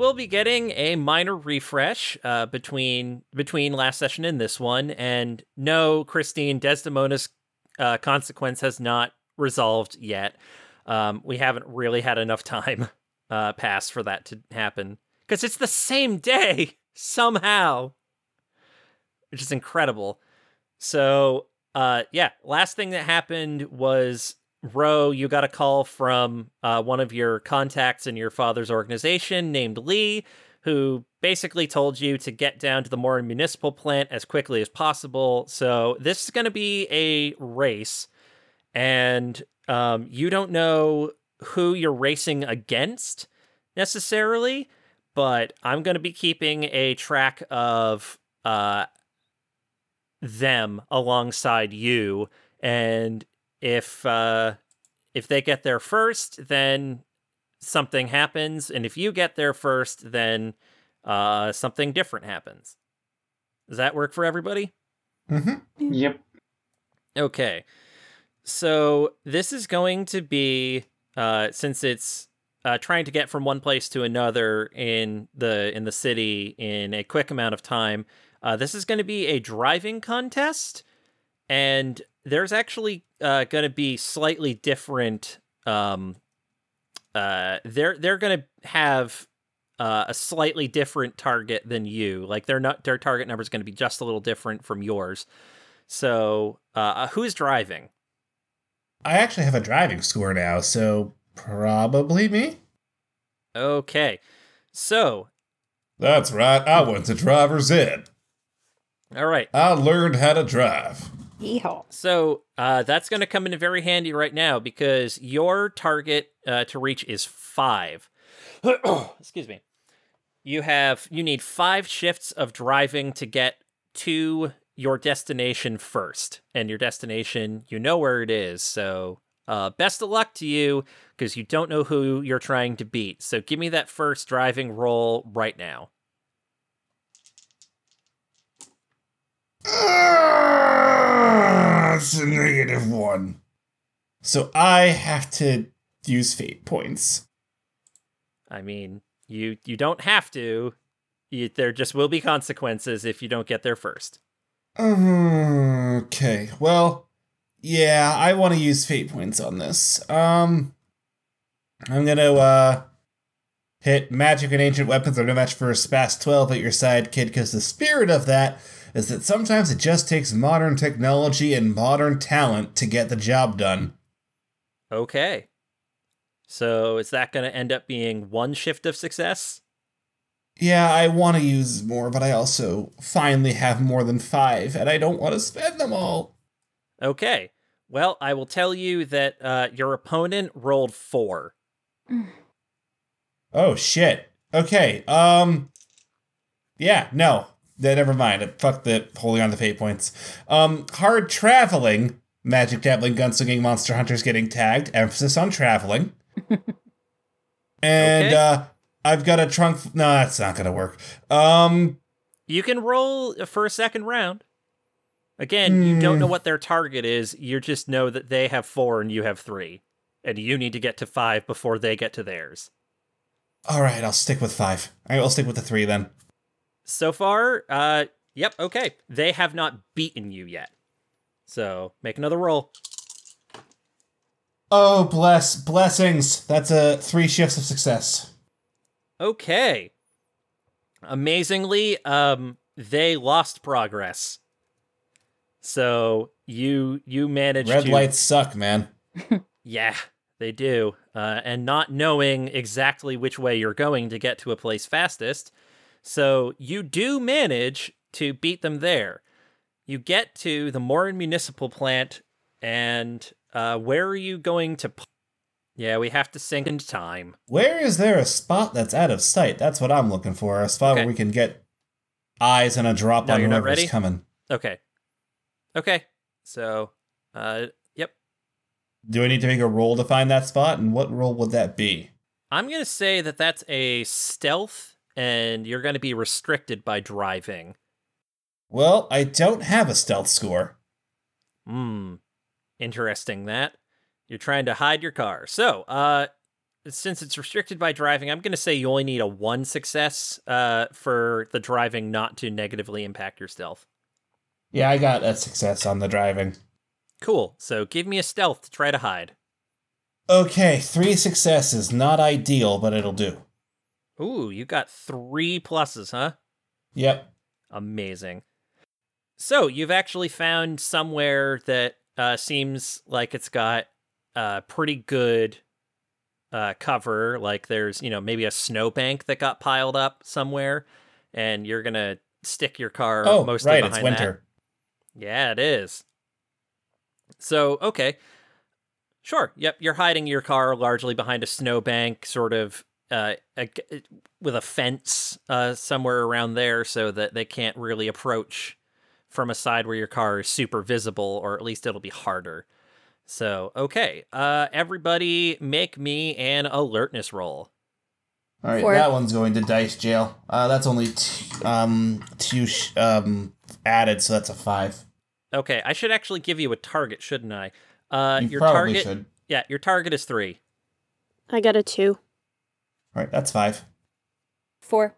Will be getting a minor refresh uh, between between last session and this one, and no, Christine Desdemona's uh, consequence has not resolved yet. Um, we haven't really had enough time uh, pass for that to happen because it's the same day somehow, which is incredible. So, uh, yeah, last thing that happened was Ro, you got a call from uh, one of your contacts in your father's organization named Lee, who basically told you to get down to the Morin Municipal Plant as quickly as possible. So this is going to be a race, and um, you don't know who you're racing against necessarily, but I'm going to be keeping a track of uh, them alongside you, and if uh, if they get there first, then something happens, and if you get there first, then uh, something different happens. Does that work for everybody? Mm-hmm. Yep. Okay. So this is going to be uh, since it's uh, trying to get from one place to another in the in the city in a quick amount of time. Uh, this is going to be a driving contest, and there's actually uh, going to be slightly different. Um, uh, they're they're going to have uh, a slightly different target than you. Like their not their target number is going to be just a little different from yours. So, uh, who's driving? I actually have a driving score now, so probably me. Okay, so That's right. I went to driver's ed. all right. I learned how to drive. Yeehaw. So uh, that's going to come in very handy right now because your target uh, to reach is five. Excuse me. You have you need five shifts of driving to get to your destination first, and your destination you know where it is. So uh, best of luck to you because you don't know who you're trying to beat. So give me that first driving roll right now. Ah, It's a negative one. So I have to use fate points. I mean, you you don't have to. You, there just will be consequences if you don't get there first. Okay. Well, yeah, I want to use fate points on this. Um I'm going to uh hit magic and ancient weapons are no match for a spas 12 at your side, kid, cuz the spirit of that is that sometimes it just takes modern technology and modern talent to get the job done. Okay. So is that going to end up being one shift of success? Yeah, I want to use more, but I also finally have more than 5 and I don't want to spend them all. Okay. Well, I will tell you that uh, your opponent rolled four. Oh shit. Okay. Um. Yeah. No. Yeah, never mind. Fuck the holding on to fate points. Um. Hard traveling. Magic dabbling, gunslinging, monster hunters getting tagged. Emphasis on traveling. and Okay. uh, I've got a trunk. No, that's not gonna work. Um. You can roll for a second round. Again, you don't know Hmm. what their target is. You just know that they have four and you have three. And you need to get to five before they get to theirs. All right. I'll stick with five. I'll stick with the three then. So far, uh, yep, okay. They have not beaten you yet. So make another roll. Oh, bless blessings. That's a three shifts of success. Okay. Amazingly, um, they lost progress. So you you managed Red to lights suck, man. Yeah, they do. Uh, and not knowing exactly which way you're going to get to a place fastest. So you do manage to beat them there. You get to the Morin Municipal Plant, and uh, where are you going to? P- yeah, we have to sink in time. Where is there a spot that's out of sight? That's what I'm looking for. A spot Okay. where we can get eyes and a drop No, on you're not whoever's ready? coming. Okay. Okay. So, uh, yep. Do I need to make a roll to find that spot? And what roll would that be? I'm going to say that that's a stealth, and you're going to be restricted by driving. Well, I don't have a stealth score. Hmm. Interesting that. You're trying to hide your car. So, uh since it's restricted by driving, I'm going to say you only need a one success uh, for the driving not to negatively impact your stealth. Yeah, I got a success on the driving. Cool. So give me a stealth to try to hide. Okay, three successes. Not ideal, but it'll do. Ooh, you got three pluses, huh? Yep. Amazing. So you've actually found somewhere that uh, seems like it's got uh, pretty good uh, cover. Like there's, you know, maybe a snowbank that got piled up somewhere, and you're gonna stick your car Oh, mostly right, behind it's winter. that. Yeah, it is. So okay, sure. Yep, you're hiding your car largely behind a snowbank, sort of. Uh, a, with a fence uh, somewhere around there so that they can't really approach from a side where your car is super visible, or at least it'll be harder. So, okay, uh, everybody, make me an alertness roll. All right, Four. that one's going to dice jail. Uh, that's only t- um two sh- um added, so that's a five. Okay, I should actually give you a target, shouldn't I? Uh, you your probably target, should. yeah, your target is three. I got a two. All right, that's five. Four.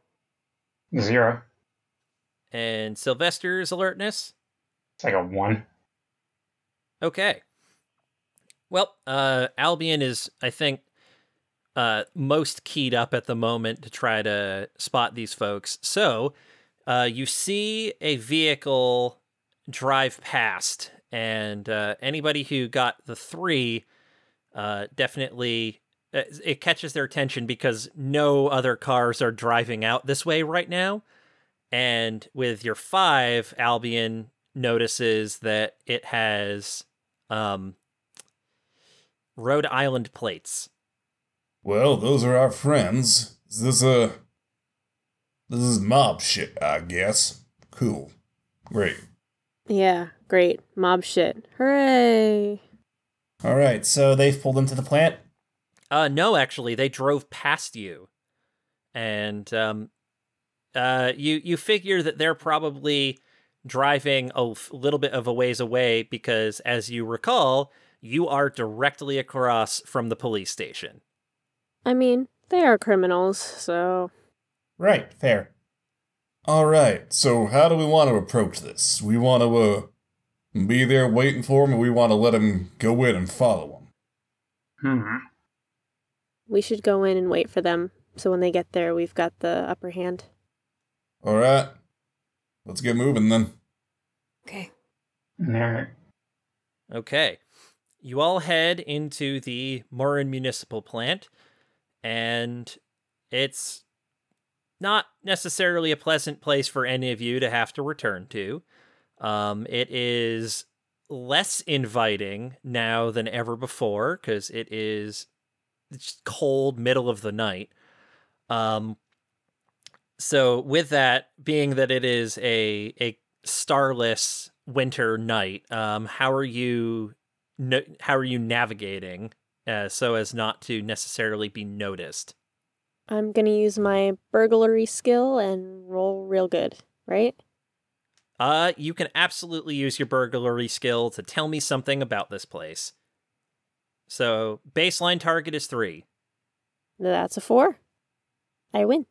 Zero. And Sylvester's alertness. It's like a one. Okay. Well, uh, Albion is, I think, uh, most keyed up at the moment to try to spot these folks. So, uh, you see a vehicle drive past, and uh, anybody who got the three uh, definitely it catches their attention because no other cars are driving out this way right now. And with your five, Albion notices that it has um, Rhode Island plates. Well, those are our friends. Is this a this is mob shit, I guess. Cool. Great. Yeah, great. Mob shit. Hooray. All right, so they've pulled into the plant. Uh, no, actually, they drove past you, and um, uh, you you figure that they're probably driving a f- little bit of a ways away because, as you recall, you are directly across from the police station. I mean, they are criminals, so. Right, fair. All right, so how do we want to approach this? We want to uh, be there waiting for him, or we want to let him go in and follow him? Hmm. We should go in and wait for them, so when they get there, we've got the upper hand. All right, let's get moving then. Okay. Alright. Okay. You all head into the Morin Municipal Plant, and it's not necessarily a pleasant place for any of you to have to return to. Um, it is less inviting now than ever before because it is it's cold middle of the night. Um, so with that being that it is a a starless winter night, um, how are you no- how are you navigating uh, so as not to necessarily be noticed? I'm gonna use my burglary skill and roll real good, right? Uh, you can absolutely use your burglary skill to tell me something about this place. So baseline target is three. That's a four. I win.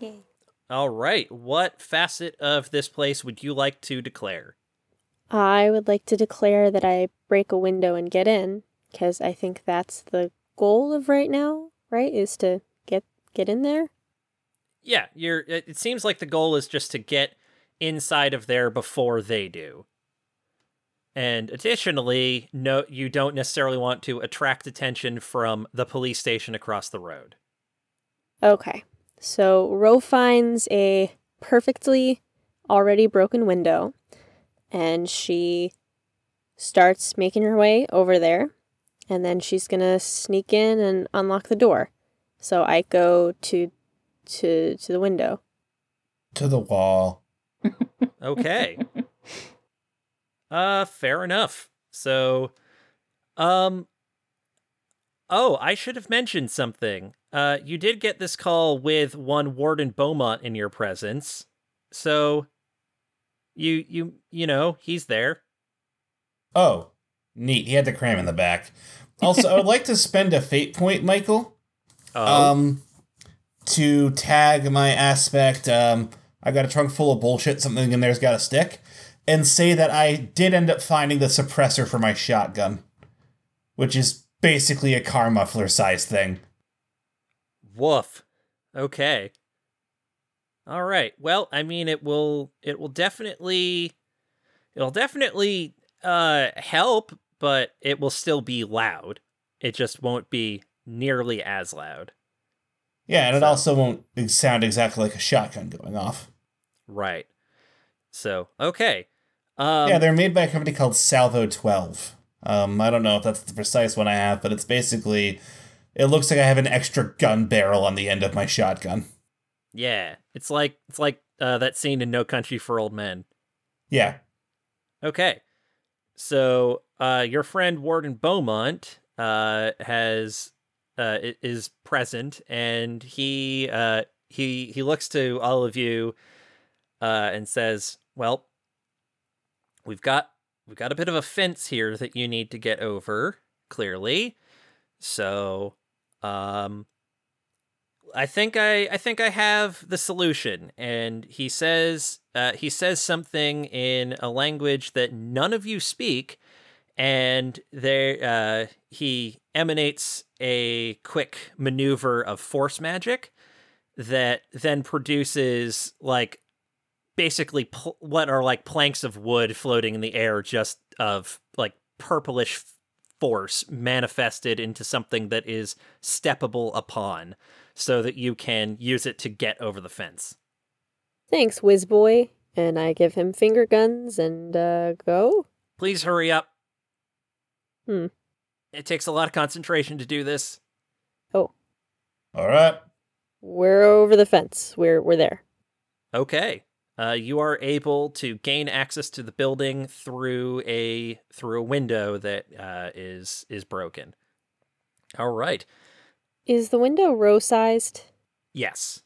Yay. All right. What facet of this place would you like to declare? I would like to declare that I break a window and get in, because I think that's the goal of right now, right? Is to get get in there. Yeah, you're. It it seems like the goal is just to get inside of there before they do. And additionally, no, you don't necessarily want to attract attention from the police station across the road. Okay. So Ro finds a perfectly already broken window and she starts making her way over there and then she's going to sneak in and unlock the door. So I go to to to the window. To the wall. Okay. uh fair enough. So um Oh, I should have mentioned something. Uh you did get this call with one Warden Beaumont in your presence. So you you you know, he's there. Oh, neat. He had the cram in the back. Also, I would like to spend a fate point, Michael, Oh, um, to tag my aspect. Um, I got a trunk full of bullshit. Something in there's got to stick, and say that I did end up finding the suppressor for my shotgun, which is basically a car muffler size thing. woof. Okay. All right. Well, I mean, it will. It will definitely. It'll definitely uh help, but it will still be loud. It just won't be nearly as loud. Yeah, and it also won't sound exactly like a shotgun going off. Right. So okay. Um, yeah, they're made by a company called Salvo 12. Um, I don't know if that's the precise one I have, but it's basically. It looks like I have an extra gun barrel on the end of my shotgun. Yeah, it's like it's like uh, that scene in No Country for Old Men. Yeah. Okay, so uh, your friend Warden Beaumont uh, has uh, is present, and he uh, he he looks to all of you uh, and says, "Well, we've got we've got a bit of a fence here that you need to get over. Clearly, so um." I think I I think I have the solution and he says uh, he says something in a language that none of you speak and there uh, he emanates a quick maneuver of force magic that then produces like basically pl- what are like planks of wood floating in the air just of like purplish force manifested into something that is steppable upon so that you can use it to get over the fence. Thanks, whiz boy. And I give him finger guns and uh, go. Please hurry up. Hmm. It takes a lot of concentration to do this. Oh. All right. We're over the fence. We're we're there. Okay. Uh, you are able to gain access to the building through a through a window that uh, is is broken. All right. Is the window Ro sized? Yes.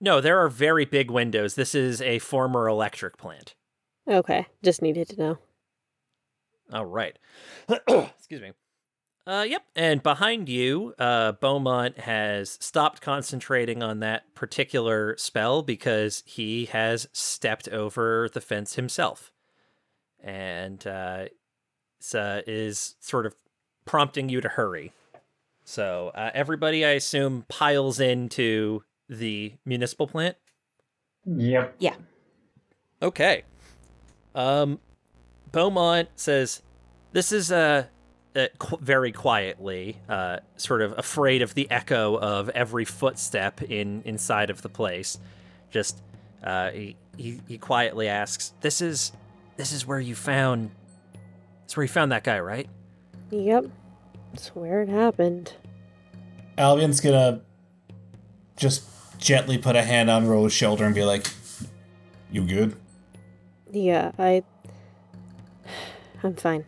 No, there are very big windows. This is a former electric plant. Okay, just needed to know. All right. Excuse me. Uh, yep. And behind you, uh, Beaumont has stopped concentrating on that particular spell because he has stepped over the fence himself, and uh, so is sort of prompting you to hurry. So uh, everybody, I assume, piles into the municipal plant. Yep. Yeah. Okay. Um, Beaumont says, "This is uh, uh qu- very quietly, uh, sort of afraid of the echo of every footstep in inside of the place. Just, uh, he he, he quietly asks, "This is, this is where you found, this is where you found that guy, right?" Yep. That's where it happened. Albion's gonna just gently put a hand on Ro's shoulder and be like, You good? Yeah, I. I'm fine.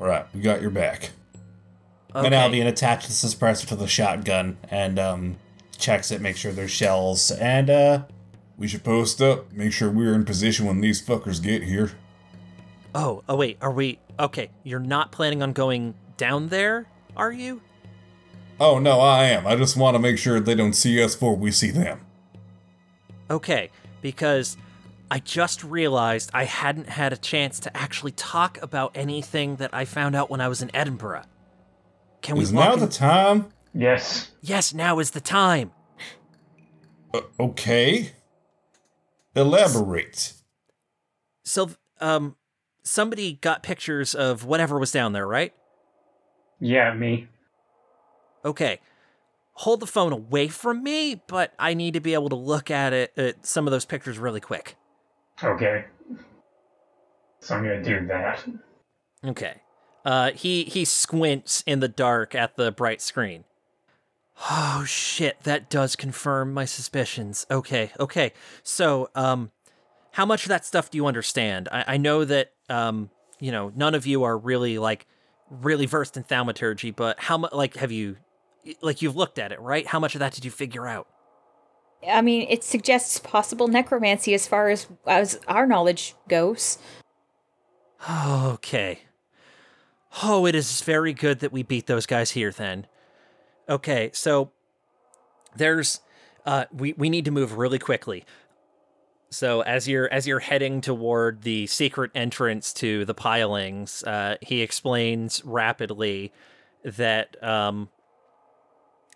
All right, we got your back. and Albion attaches the suppressor to the shotgun and um, checks it, makes sure there's shells, and uh, We should post up, make sure we're in position when these fuckers get here. Oh, oh wait, are we okay? You're not planning on going down there, are you? Oh no, I am. I just want to make sure they don't see us before we see them. Okay, because I just realized I hadn't had a chance to actually talk about anything that I found out when I was in Edinburgh. Can we Is now in- the time? Yes. Yes, now is the time. Uh, okay. Elaborate. So, um, somebody got pictures of whatever was down there, right? Yeah, me. Okay. Hold the phone away from me, but I need to be able to look at it, at some of those pictures really quick. Okay. So I'm gonna do that. Okay. Uh, he he squints in the dark at the bright screen. Oh shit! That does confirm my suspicions. Okay, okay. So, um, how much of that stuff do you understand? I, I know that um, you know, none of you are really like really versed in thaumaturgy, but how much like have you like you've looked at it, right? How much of that did you figure out? I mean, it suggests possible necromancy as far as as our knowledge goes. Okay. Oh, it is very good that we beat those guys here then. Okay, so there's uh we we need to move really quickly. So as you're as you're heading toward the secret entrance to the pilings, uh he explains rapidly that um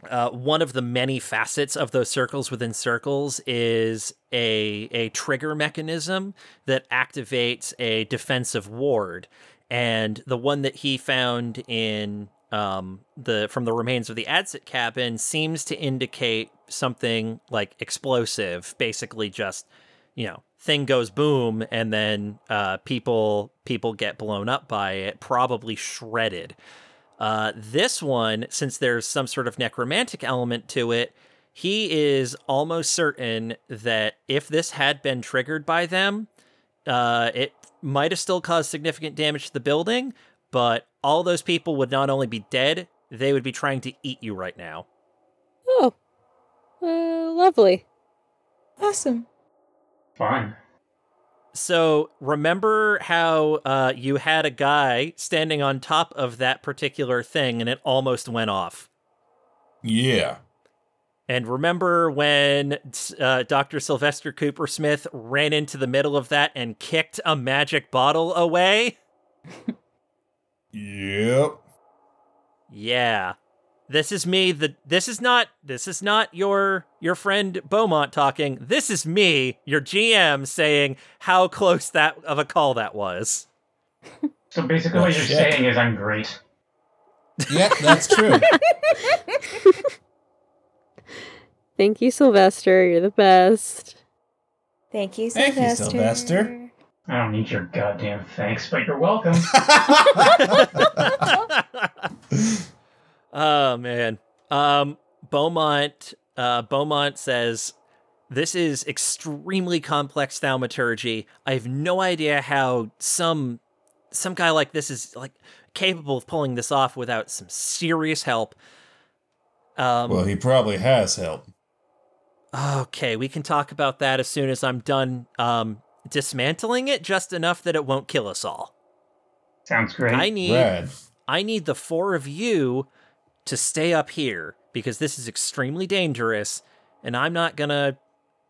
uh, one of the many facets of those circles within circles is a a trigger mechanism that activates a defensive ward, and the one that he found in um, the from the remains of the Adsit cabin seems to indicate something like explosive, basically just you know thing goes boom and then uh, people people get blown up by it, probably shredded. Uh, this one, since there's some sort of necromantic element to it, he is almost certain that if this had been triggered by them, uh, it might have still caused significant damage to the building, but all those people would not only be dead, they would be trying to eat you right now. Oh, uh, lovely. Awesome. Fine. So remember how uh, you had a guy standing on top of that particular thing and it almost went off. Yeah. And remember when uh, Dr. Sylvester Cooper Smith ran into the middle of that and kicked a magic bottle away? Yep. Yeah. This is me. The this is not this is not your your friend Beaumont talking. This is me, your GM, saying how close that of a call that was. So basically, Oh, what you're oh, shit. saying is I'm great. Yeah, that's true. Thank you, Sylvester. You're the best. Thank you, Thank you, Sylvester. Sylvester. I don't need your goddamn thanks, but you're welcome. oh man. Um Beaumont uh Beaumont says this is extremely complex thaumaturgy. I have no idea how some some guy like this is like capable of pulling this off without some serious help. Um Well, he probably has help. Okay, we can talk about that as soon as I'm done um dismantling it just enough that it won't kill us all. Sounds great. I need Rad. I need the four of you to stay up here because this is extremely dangerous and I'm not to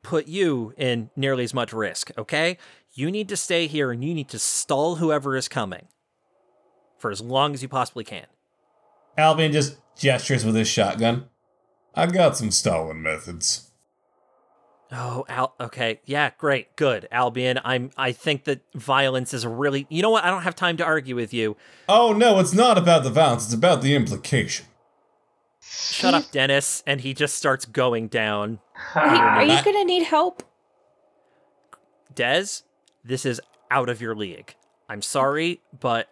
put you in nearly as much risk, okay? You need to stay here and you need to stall whoever is coming for as long as you possibly can. Albion just gestures with his shotgun. I've got some stalling methods. Oh, Al okay. Yeah, great. Good. Albion, I'm I think that violence is really You know what? I don't have time to argue with you. Oh no, it's not about the violence, it's about the implication. Shut up, Dennis, and he just starts going down. Are you, are you gonna need help? Dez, this is out of your league. I'm sorry, but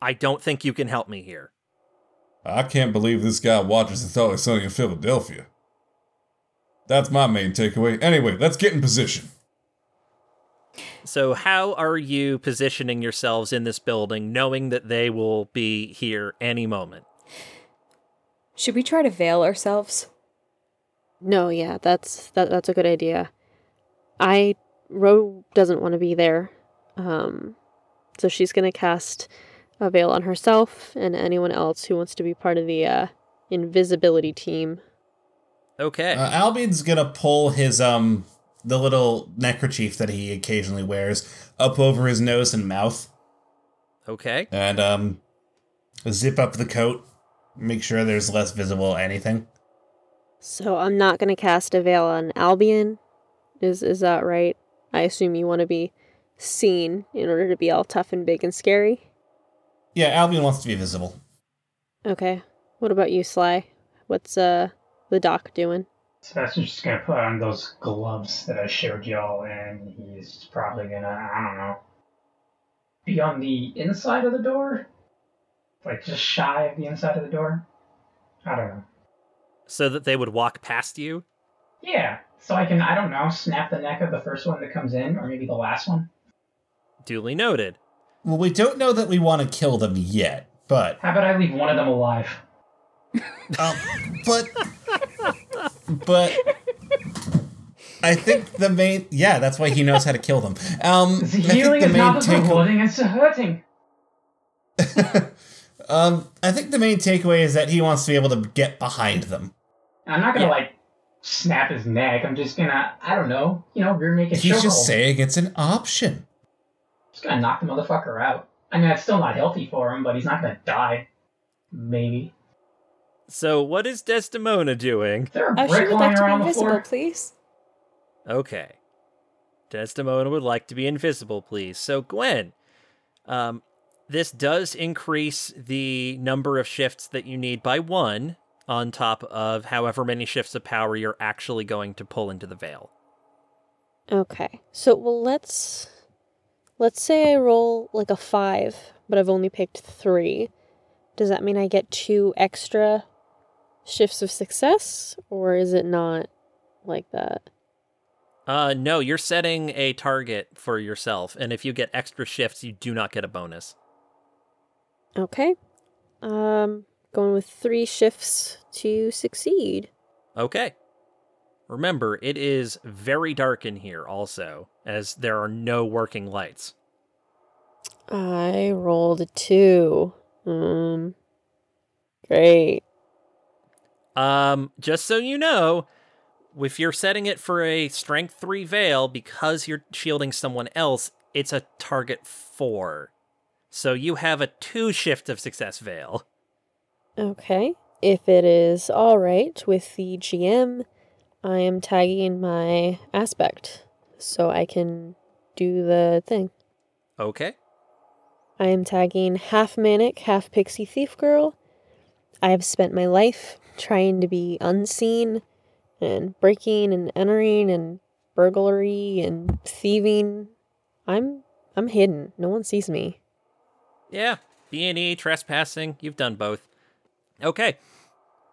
I don't think you can help me here. I can't believe this guy watches It's Always Sunny in Philadelphia. That's my main takeaway. Anyway, let's get in position. So, how are you positioning yourselves in this building, knowing that they will be here any moment? Should we try to veil ourselves? No, yeah, that's that that's a good idea. I Ro doesn't want to be there. Um so she's going to cast a veil on herself and anyone else who wants to be part of the uh invisibility team. Okay. Uh, Albion's gonna pull his um the little neckerchief that he occasionally wears up over his nose and mouth, okay. and um zip up the coat, make sure there's less visible anything. So I'm not going to cast a veil on Albion. Is is that right? I assume you want to be seen in order to be all tough and big and scary. Yeah, Albion wants to be visible. Okay. What about you, Sly? What's uh the doc doing? Sebastian's just gonna put on those gloves that I showed y'all, and he's probably gonna, I don't know, be on the inside of the door? Like just shy of the inside of the door? I don't know. So that they would walk past you? Yeah, so I can, I don't know, snap the neck of the first one that comes in, or maybe the last one. Duly noted. Well, we don't know that we want to kill them yet, but How about I leave one of them alive? um, but but I think the main yeah, that's why he knows how to kill them. Um, The healing the is not the take- rewarding, it's the hurting. Um, I think the main takeaway is that he wants to be able to get behind them. I'm not gonna Yeah. like snap his neck. I'm just gonna, I don't know, you know, rear naked He's just chokehold. saying it's an option. Just gonna knock the motherfucker out. I mean, that's still not healthy for him, but he's not gonna die. Maybe. So, what is Desdemona doing? Is there a she brick would lying like to be around the invisible, floor? please. Okay. Desdemona would like to be invisible, please. So, Gwen, um, this does increase the number of shifts that you need by one on top of however many shifts of power you're actually going to pull into the veil. Okay. So, well, let's let's say I roll like a 5, but I've only picked 3. Does that mean I get 2 extra shifts of success or is it not like that? Uh, no, you're setting a target for yourself, and if you get extra shifts, you do not get a bonus. Okay. Um going with 3 shifts to succeed. Okay. Remember, it is very dark in here also, as there are no working lights. I rolled a 2. Um Great. Um, just so you know, if you're setting it for a strength 3 veil because you're shielding someone else, it's a target 4. So you have a 2 shift of success veil. Okay. If it is all right with the GM, I am tagging my aspect so I can do the thing. Okay. I am tagging half manic, half pixie thief girl. I have spent my life trying to be unseen and breaking and entering and burglary and thieving. I'm I'm hidden. No one sees me. Yeah, B&E, trespassing, you've done both. Okay.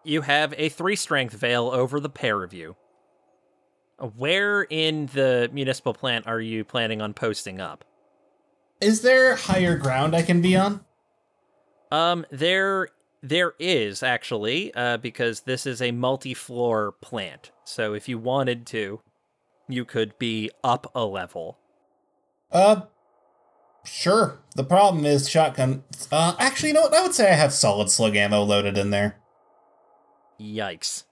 You have a 3 strength veil over the pair of you. Where in the municipal plant are you planning on posting up? Is there higher ground I can be on? Um, there there is actually, uh, because this is a multi-floor plant. So if you wanted to, you could be up a level. Uh, sure. The problem is shotgun. Uh, actually, you know what? I would say I have solid slug ammo loaded in there, Yikes.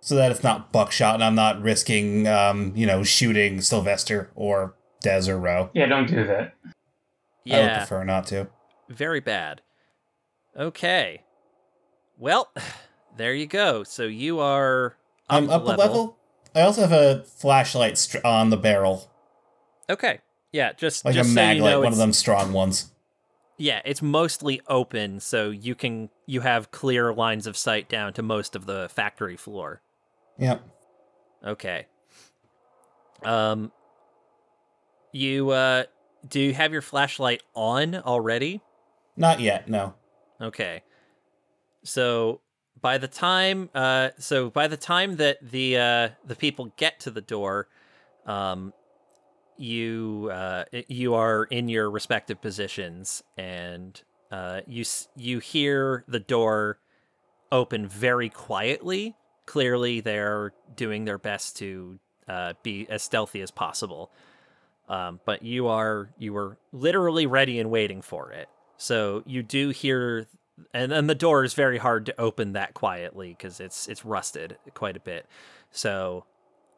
so that it's not buckshot, and I'm not risking, um, you know, shooting Sylvester or Des or Ro. Yeah, don't do that. Yeah. I would prefer not to. very bad. Okay. Well, there you go. So you are up I'm up a level. I also have a flashlight str- on the barrel, Okay. Yeah, just like just a so mag you know, one of them strong ones. Yeah, it's mostly open, so you can you have clear lines of sight down to most of the factory floor. Yep. Okay. Um you uh do you have your flashlight on already? Not yet. No. Okay. So by the time uh so by the time that the uh the people get to the door, um you uh you are in your respective positions and uh you you hear the door open very quietly. Clearly they're doing their best to uh be as stealthy as possible. Um but you are you were literally ready and waiting for it. So you do hear and then the door is very hard to open that quietly because it's it's rusted quite a bit. So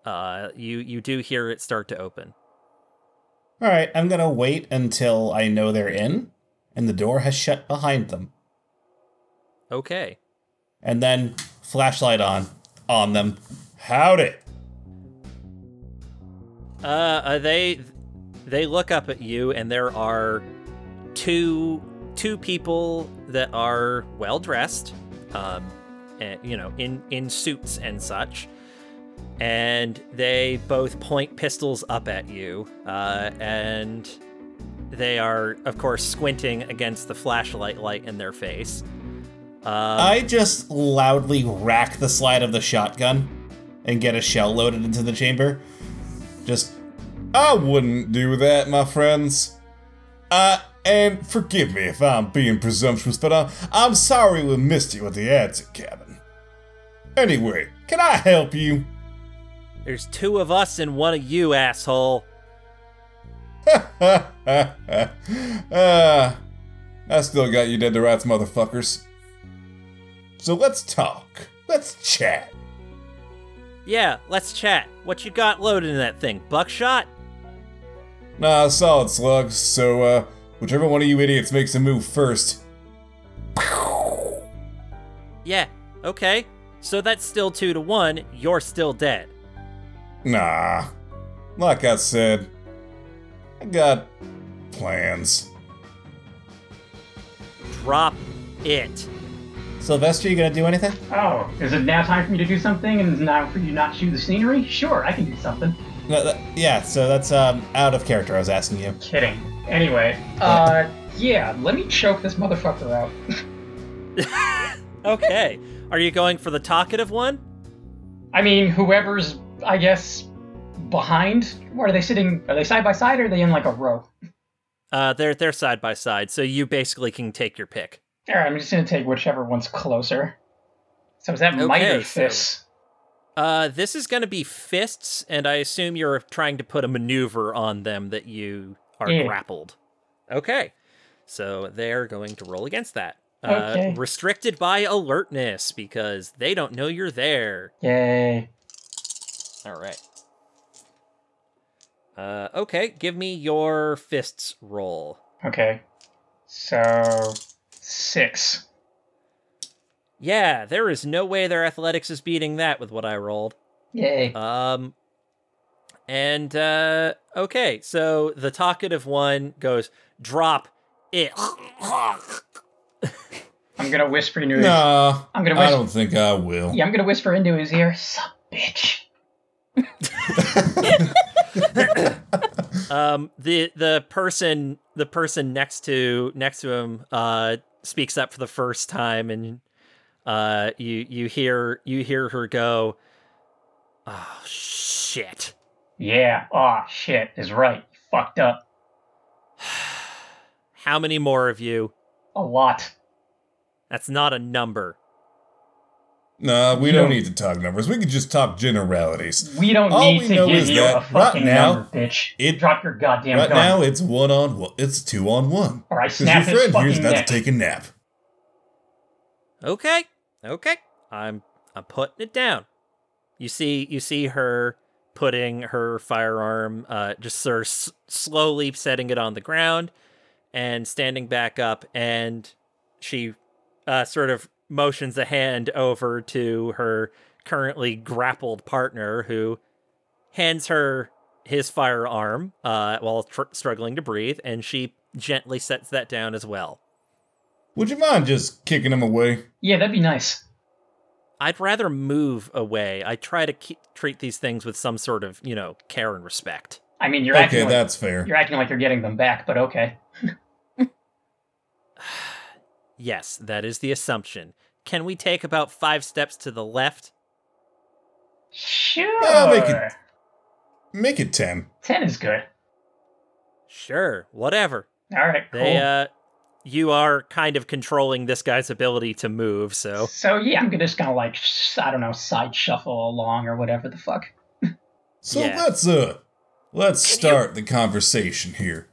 uh you you do hear it start to open. All right. I'm gonna wait until I know they're in, and the door has shut behind them, Okay. and then flashlight on on them. Howdy. Uh, uh they they look up at you and there are two two people that are well dressed um and, you know in in suits and such and they both point pistols up at you uh and they are of course squinting against the flashlight light in their face um, I just loudly rack the slide of the shotgun and get a shell loaded into the chamber. Just, I wouldn't do that, my friends. Uh, and forgive me if I'm being presumptuous, but uh, I'm sorry we missed you at the Adsit cabin. Anyway, can I help you? There's two of us and one of you asshole uh, I still got you dead to rights, motherfuckers. So let's talk. Let's chat. Yeah, let's chat. What you got loaded in that thing? Buckshot? Nah, solid slugs. So, uh, whichever one of you idiots makes a move first. Yeah, okay. So that's still two to one. You're still dead. Nah. Like I said, I got plans. Drop it. Sylvester, you gonna do anything? Oh, is it now time for me to do something and is now for you not shoot the scenery? Sure, I can do something. No, that, yeah. So that's um out of character. I was asking you. Kidding. Anyway, uh, yeah, let me choke this motherfucker out. Okay. Are you going for the talkative one? I mean, whoever's, I guess, behind. What are they sitting? Are they side by side or are they in like a row? Uh, they're they're side by side, so you basically can take your pick. All right, I'm just gonna take whichever one's closer. So is that might Okay, or so- fists? Uh, this is going to be fists, and I assume you're trying to put a maneuver on them that you are Yeah. grappled. Okay, so they're going to roll against that. Okay. Uh, restricted by alertness because they don't know you're there. Yay! All right. Uh, okay, give me your fists roll. Okay, so six. Yeah, there is no way their athletics is beating that with what I rolled. Yay! Um, and uh, okay, so the talkative one goes, "Drop it." I'm gonna whisper into his. Nah, I'm gonna I don't think I will. Yeah, I'm gonna whisper into his ear. Sup, bitch. Um, the the person the person next to next to him uh speaks up for the first time, and uh, you you hear you hear her go, "Oh shit." Yeah. Oh shit is right. Fucked up. How many more of you? A lot. That's not a number. Nah, we No. don't need to talk numbers. We can just talk generalities. We don't All need we to know give is you that a fucking right now, number, bitch. it- Drop your goddamn right gun. now, it's one on one. It's two on one. or I Because your his friend fucking here's about neck. to take a nap. Okay, okay. I'm I'm putting it down. You see you see her putting her firearm, uh, just sort of s- slowly setting it on the ground, and standing back up, and she uh, sort of motions a hand over to her currently grappled partner, who hands her his firearm uh, while tr- struggling to breathe, and she gently sets that down as well. Would you mind just kicking him away? Yeah, that'd be nice. I'd rather move away. I try to keep, treat these things with some sort of, you know, care and respect. I mean, you're Okay, acting like, that's fair. you're acting like you're getting them back, but okay. Yes, that is the assumption. Can we take about five steps to the left? Sure. Yeah, make it- Make it ten. Ten is good. Sure, whatever. All right, cool. They, uh, you are kind of controlling this guy's ability to move, so So yeah, I'm just gonna like sh- I don't know, side shuffle along or whatever the fuck. So Yeah. let's uh, let's start the conversation here.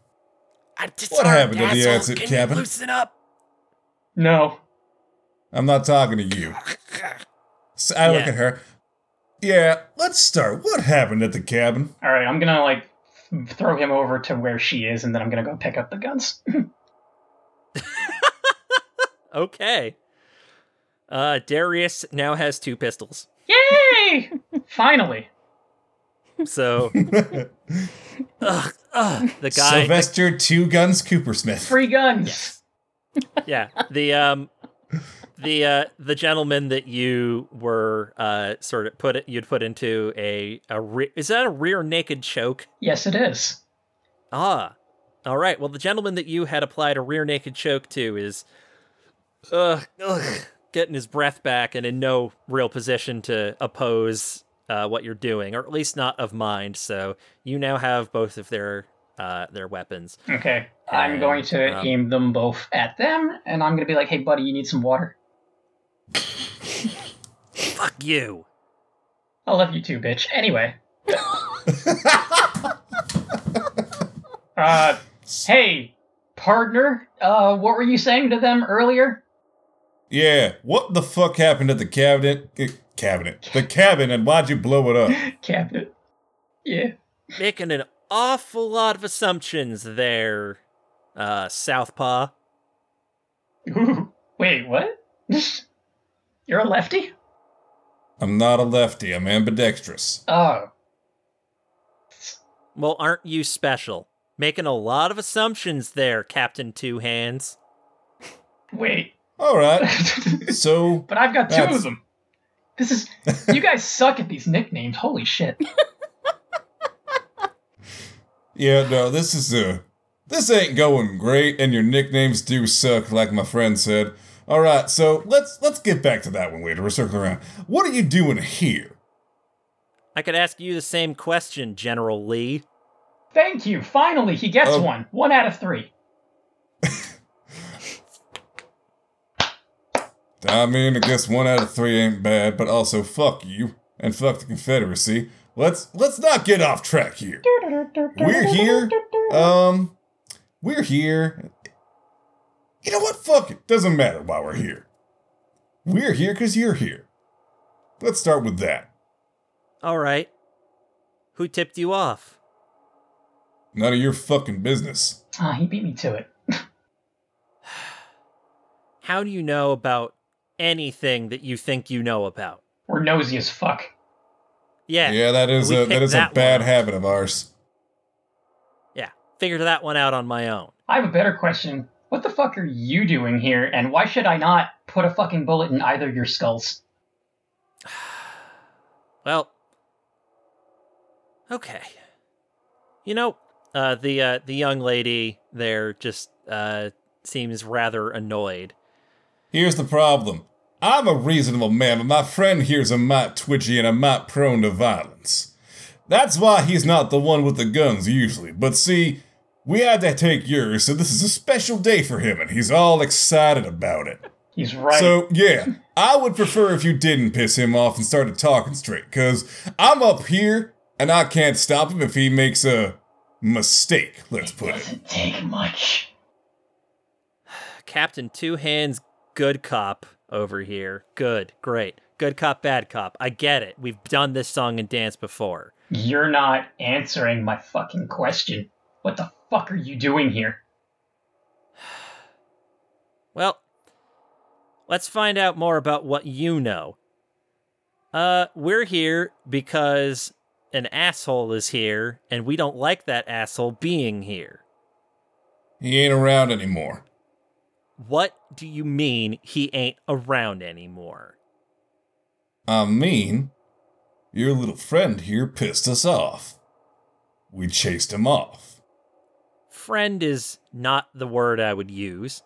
I'm What happened to the Adsit cabin? loosen up. No. I'm not talking to you. So I look at her. Yeah, let's start. What happened at the cabin? All right, I'm gonna like throw him over to where she is, and then I'm gonna go pick up the guns. Okay. Uh, Darius now has two pistols. Yay! Finally. So, ugh, ugh, the guy, Sylvester Two Guns Coopersmith. Free guns. Yeah, the um, the uh, the gentleman that you were uh, sort of put it, you'd put into a a re- is that a rear naked choke? Yes, it is. Ah, all right. Well, the gentleman that you had applied a rear naked choke to is, ugh, ugh, getting his breath back and in no real position to oppose uh, what you're doing, or at least not of mind. So you now have both of their uh, their weapons. Okay. I'm going to um, aim them both at them, and I'm gonna be like, "Hey, buddy, you need some water." Fuck you. I love you too, bitch. Anyway. uh, hey, partner, uh, what were you saying to them earlier? Yeah, what the fuck happened at the cabinet? Cabinet. The cabin, and why'd you blow it up? Cabinet. Yeah. Making an awful lot of assumptions there, uh, Southpaw. Ooh, wait, what? You're a lefty? I'm not a lefty, I'm ambidextrous. Oh. Well, aren't you special? Making a lot of assumptions there, Captain Two Hands. Wait. Alright, so but I've got two That's- of them. This is. You guys suck at these nicknames. Holy shit. Yeah, no, this is uh this ain't going great, and your nicknames do suck, like my friend said. Alright, so let's let's get back to that one later. We're circling around. What are you doing here? I could ask you the same question, General Lee. Thank you. Finally, he gets Oh. one. One out of three. I mean, I guess one out of three ain't bad, but also fuck you and fuck the Confederacy. Let's let's not get off track here. We're here. Um, we're here. You know what? Fuck it. Doesn't matter why we're here. We're here because you're here. Let's start with that. All right. Who tipped you off? None of your fucking business. Ah, he beat me to it. How do you know about anything that you think you know about? We're nosy as fuck. Yeah. Yeah, that is we a that is that a bad one. habit of ours. Yeah. Figured that one out on my own. I have a better question. What the fuck are you doing here, and why should I not put a fucking bullet in either of your skulls? Well, okay. You know, uh, the uh, the young lady there just uh, seems rather annoyed. Here's the problem. I'm a reasonable man, but my friend here's a mite twitchy and a mite prone to violence. That's why he's not the one with the guns usually. But see, we had to take yours, so this is a special day for him, and he's all excited about it. He's right. So, yeah, I would prefer if you didn't piss him off and started talking straight, because I'm up here and I can't stop him if he makes a mistake, let's put it. doesn't take much. Captain Two Hands, good cop over here. Good, great. Good cop, bad cop. I get it. We've done this song and dance before. You're not answering my fucking question. What the fuck are you doing here? Well, let's find out more about what you know. Uh, we're here because an asshole is here, and we don't like that asshole being here. He ain't around anymore. What do you mean he ain't around anymore? I mean, your little friend here pissed us off. We chased him off. Friend is not the word I would use.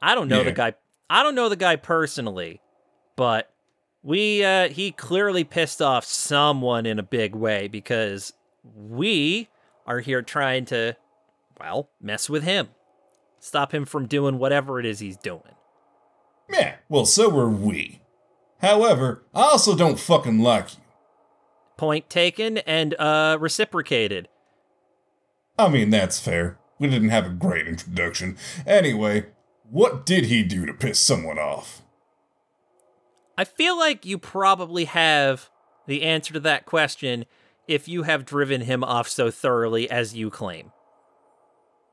I don't know the guy. I don't know the guy personally, but we uh he clearly pissed off someone in a big way because we are here trying to well, mess with him. Stop him from doing whatever it is he's doing. Yeah, well, so were we. However, I also don't fucking like you. Point taken and uh reciprocated. I mean, that's fair. We didn't have a great introduction. Anyway, what did he do to piss someone off? I feel like you probably have the answer to that question if you have driven him off so thoroughly as you claim.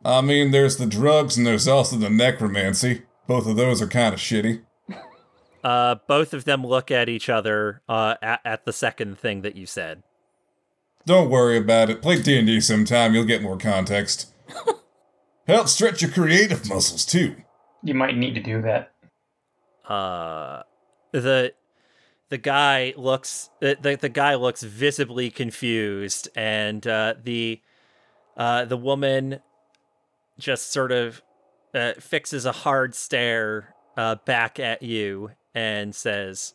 I mean, there's the drugs and there's also the necromancy. Both of those are kind of shitty. Uh, both of them look at each other uh, at, at the second thing that you said. Don't worry about it. Play D&D sometime, you'll get more context. Help stretch your creative muscles, too. You might need to do that. Uh, the the guy looks the the, the guy looks visibly confused, and uh, the uh, the woman just sort of uh, fixes a hard stare uh, back at you and says,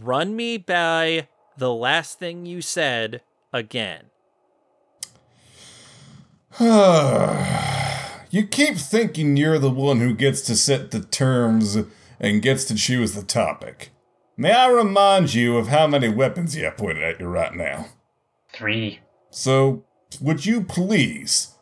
"Run me by the last thing you said again." you keep thinking you're the one who gets to set the terms and gets to choose the topic. May I remind you of how many weapons you have pointed at you right now? Three. So, would you please,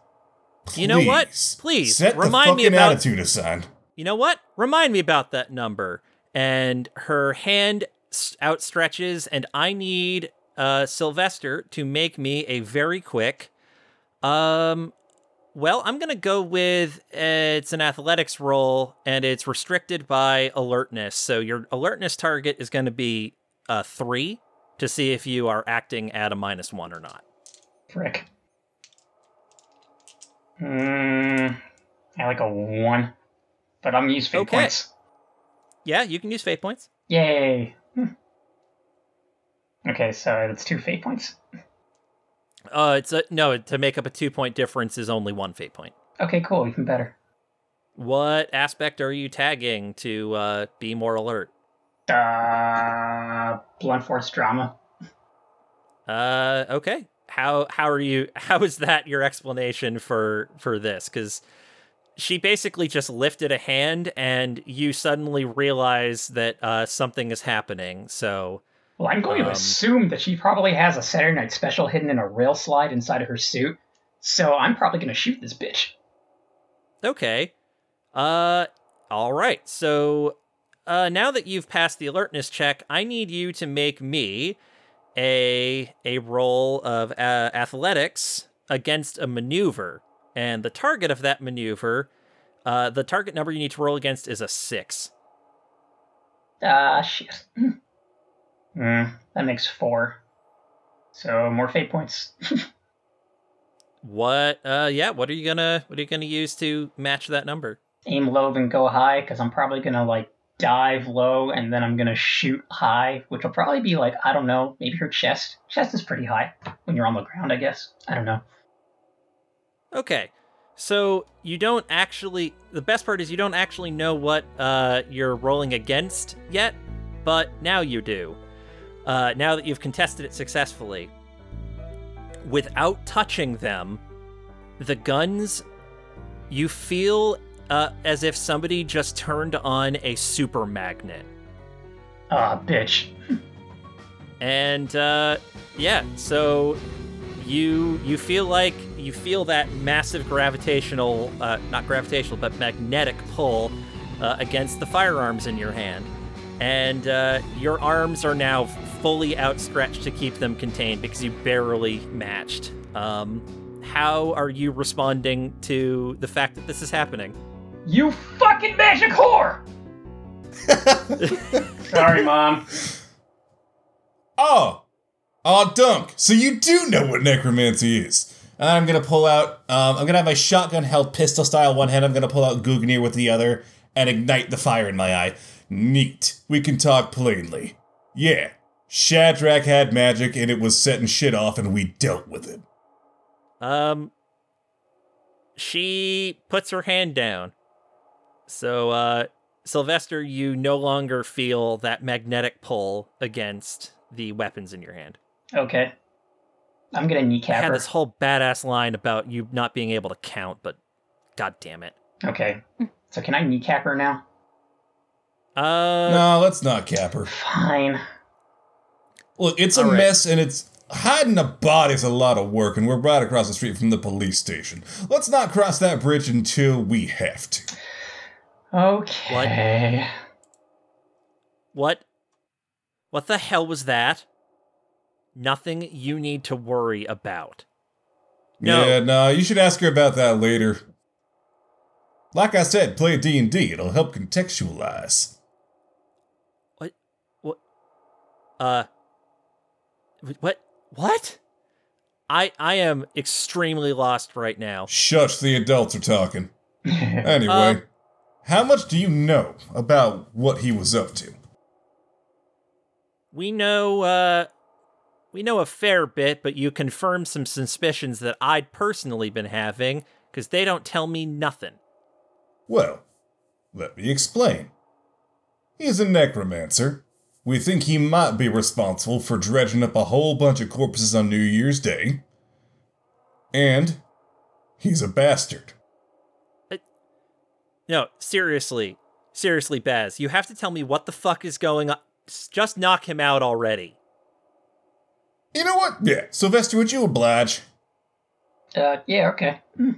You know what? Please, Please, set remind the me about- attitude aside. you know what? Remind me about that number. And her hand outstretches, and I need uh, Sylvester to make me a very quick. Um, well, I'm gonna go with uh, it's an athletics roll, and it's restricted by alertness. So your alertness target is going to be uh, three to see if you are acting at a minus one or not. Frick. Hmm. I like a one, but I'm gonna use fate Okay. points. Yeah, you can use fate points. Yay! Hmm. Okay, so that's two fate points. Uh, it's a no to make up a two point difference is only one fate point. Okay, cool. Even better. What aspect are you tagging to uh, be more alert? Uh, blunt force drama. Uh, okay. How how are you? How is that your explanation for for this? Because she basically just lifted a hand, and you suddenly realize that uh, something is happening. So Well, I'm going Um, to assume that she probably has a Saturday Night Special hidden in a rail slide inside of her suit. So I'm probably going to shoot this bitch. okay. Uh, all right. So uh, now that you've passed the alertness check, I need you to make me a a roll of uh, athletics against a maneuver, and the target of that maneuver, uh, the target number you need to roll against is a six. Ah, shit. Hmm, that makes four. So more fate points. What? Uh, yeah. What are you gonna What are you gonna use to match that number? Aim low and go high, because I'm probably going to, like, dive low and then I'm going to shoot high, which will probably be, like, I don't know, maybe her chest. Chest is pretty high when you're on the ground, I guess. I don't know. Okay. So you don't actually. The best part is you don't actually know what uh, you're rolling against yet, but now you do. Uh, now that you've contested it successfully, without touching them, the guns, you feel uh, as if somebody just turned on a super magnet. Ah, bitch. and uh, yeah so you you feel like you feel that massive gravitational uh, not gravitational but magnetic pull uh, against the firearms in your hand and uh, your arms are now fully outstretched to keep them contained because you barely matched um, how are you responding to the fact that this is happening You fucking magic whore! Sorry, Mom. Oh, oh, Dunk. So you do know what necromancy is. And I'm gonna pull out. Um, I'm gonna have my shotgun held pistol style one hand. I'm gonna pull out Gungnir with the other and ignite the fire in my eye. Neat. We can talk plainly. Yeah, Shadrach had magic and it was setting shit off, and we dealt with it. Um, she puts her hand down. So, uh, Sylvester, you no longer feel that magnetic pull against the weapons in your hand. Okay. I'm gonna kneecap. I had her. this whole badass line about you not being able to count, but god damn it. Okay. So can I kneecap her now? Uh, no, let's not cap her. Fine. Look, it's a All right. mess, and it's hiding a body's a lot of work, and we're right across the street from the police station. Let's not cross that bridge until we have to. Okay. what? What the hell was that? Nothing you need to worry about. No. Yeah, no, you should ask her about that later. Like I said, play D&D. It'll help contextualize. What? What? Uh, what? What? I I am extremely lost right now. Shush, the adults are talking. Anyway, Um, how much do you know about what he was up to? We know uh we know a fair bit, but you confirm some suspicions that I'd personally been having cuz they don't tell me nothing. Well, let me explain. He's a necromancer. We think he might be responsible for dredging up a whole bunch of corpses on New Year's Day. And he's a bastard. Uh, no, seriously. Seriously, Baz, you have to tell me what the fuck is going on. Just knock him out already. You know what? Yeah, Sylvester, would you oblige? uh, yeah, okay. Hmm.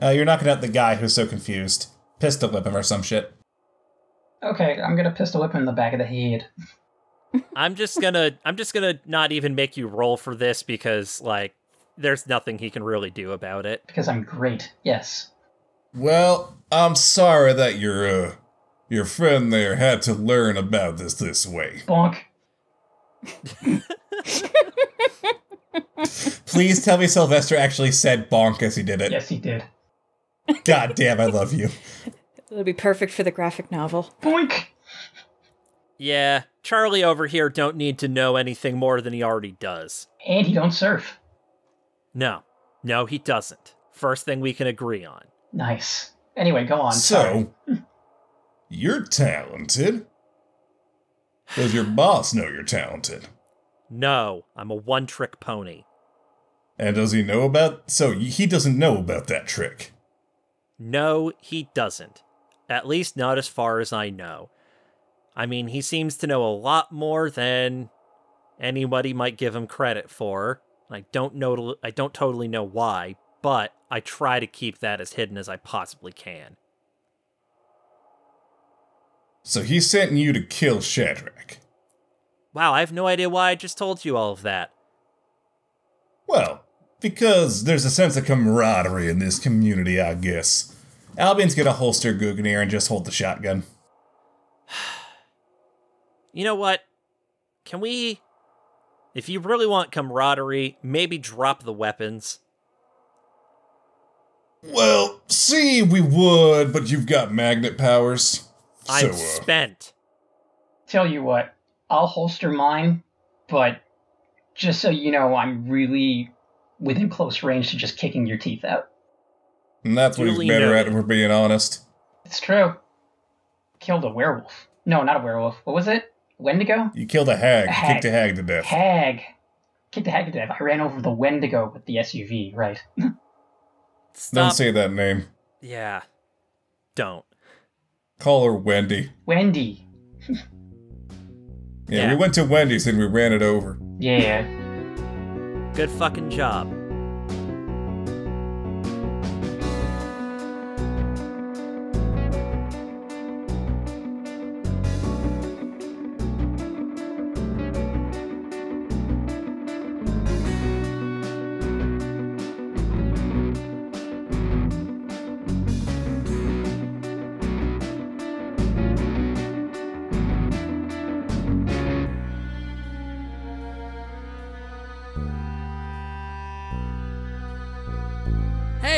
Uh, you're knocking out the guy who's so confused. Pistol whip him or some shit. Okay, I'm gonna pistol whip him in the back of the head. I'm just gonna I'm just gonna not even make you roll for this because like there's nothing he can really do about it. Because I'm great. Yes. Well, I'm sorry that your uh, your friend there had to learn about this this way. Bonk. Please tell me Sylvester actually said bonk as he did it. Yes, he did. God damn, I love you. It'll be perfect for the graphic novel. Boink. Yeah, Charlie over here don't need to know anything more than he already does. And he don't surf. No. No, he doesn't. First thing we can agree on. Nice. Anyway, go on. So, you're talented. Does your boss know you're talented? No, I'm a one trick pony. And does he know about? So he doesn't know about that trick. No, he doesn't. At least not as far as I know. I mean, he seems to know a lot more than anybody might give him credit for. I don't know I don't totally know why, but I try to keep that as hidden as I possibly can. So he's sent you to kill Shadrach. Wow, I have no idea why I just told you all of that. Well, because there's a sense of camaraderie in this community, I guess. Albion's gonna holster Gungnir and just hold the shotgun. You know what? Can we if you really want camaraderie, maybe drop the weapons. Well, see, we would, but you've got magnet powers. I'm so, uh, spent. Tell you what, I'll holster mine, but just so you know, I'm really within close range to just kicking your teeth out. and that's what he's Duly better at, noted. if we're being honest. It's true. Killed a werewolf. No, not a werewolf. What was it? Wendigo? You killed a hag, A you hag. kicked a hag to death. Hag. Kicked a hag to death. I ran over the Wendigo with the SUV, right. Stop. Don't say that name. yeah. Don't. Call her Wendy. Wendy. Yeah, Yeah. we went to Wendy's and we ran it over. Yeah. Good fucking job.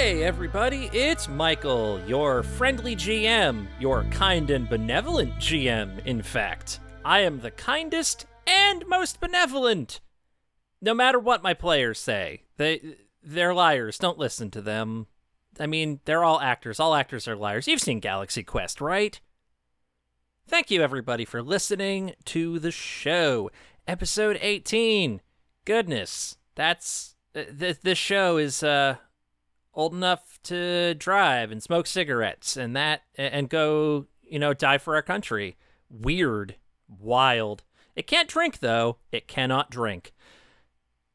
Hey, everybody, it's Michael, your friendly GM, your kind and benevolent GM, in fact. I am the kindest and most benevolent. No matter what my players say, they they're liars. Don't listen to them. I mean, they're all actors. All actors are liars. You've seen Galaxy Quest, right? Thank you everybody for listening to the show. Episode 18. Goodness, that's uh, th- this show is uh old enough to drive and smoke cigarettes and that and go, you know, die for our country. Weird, wild. It can't drink though. It cannot drink.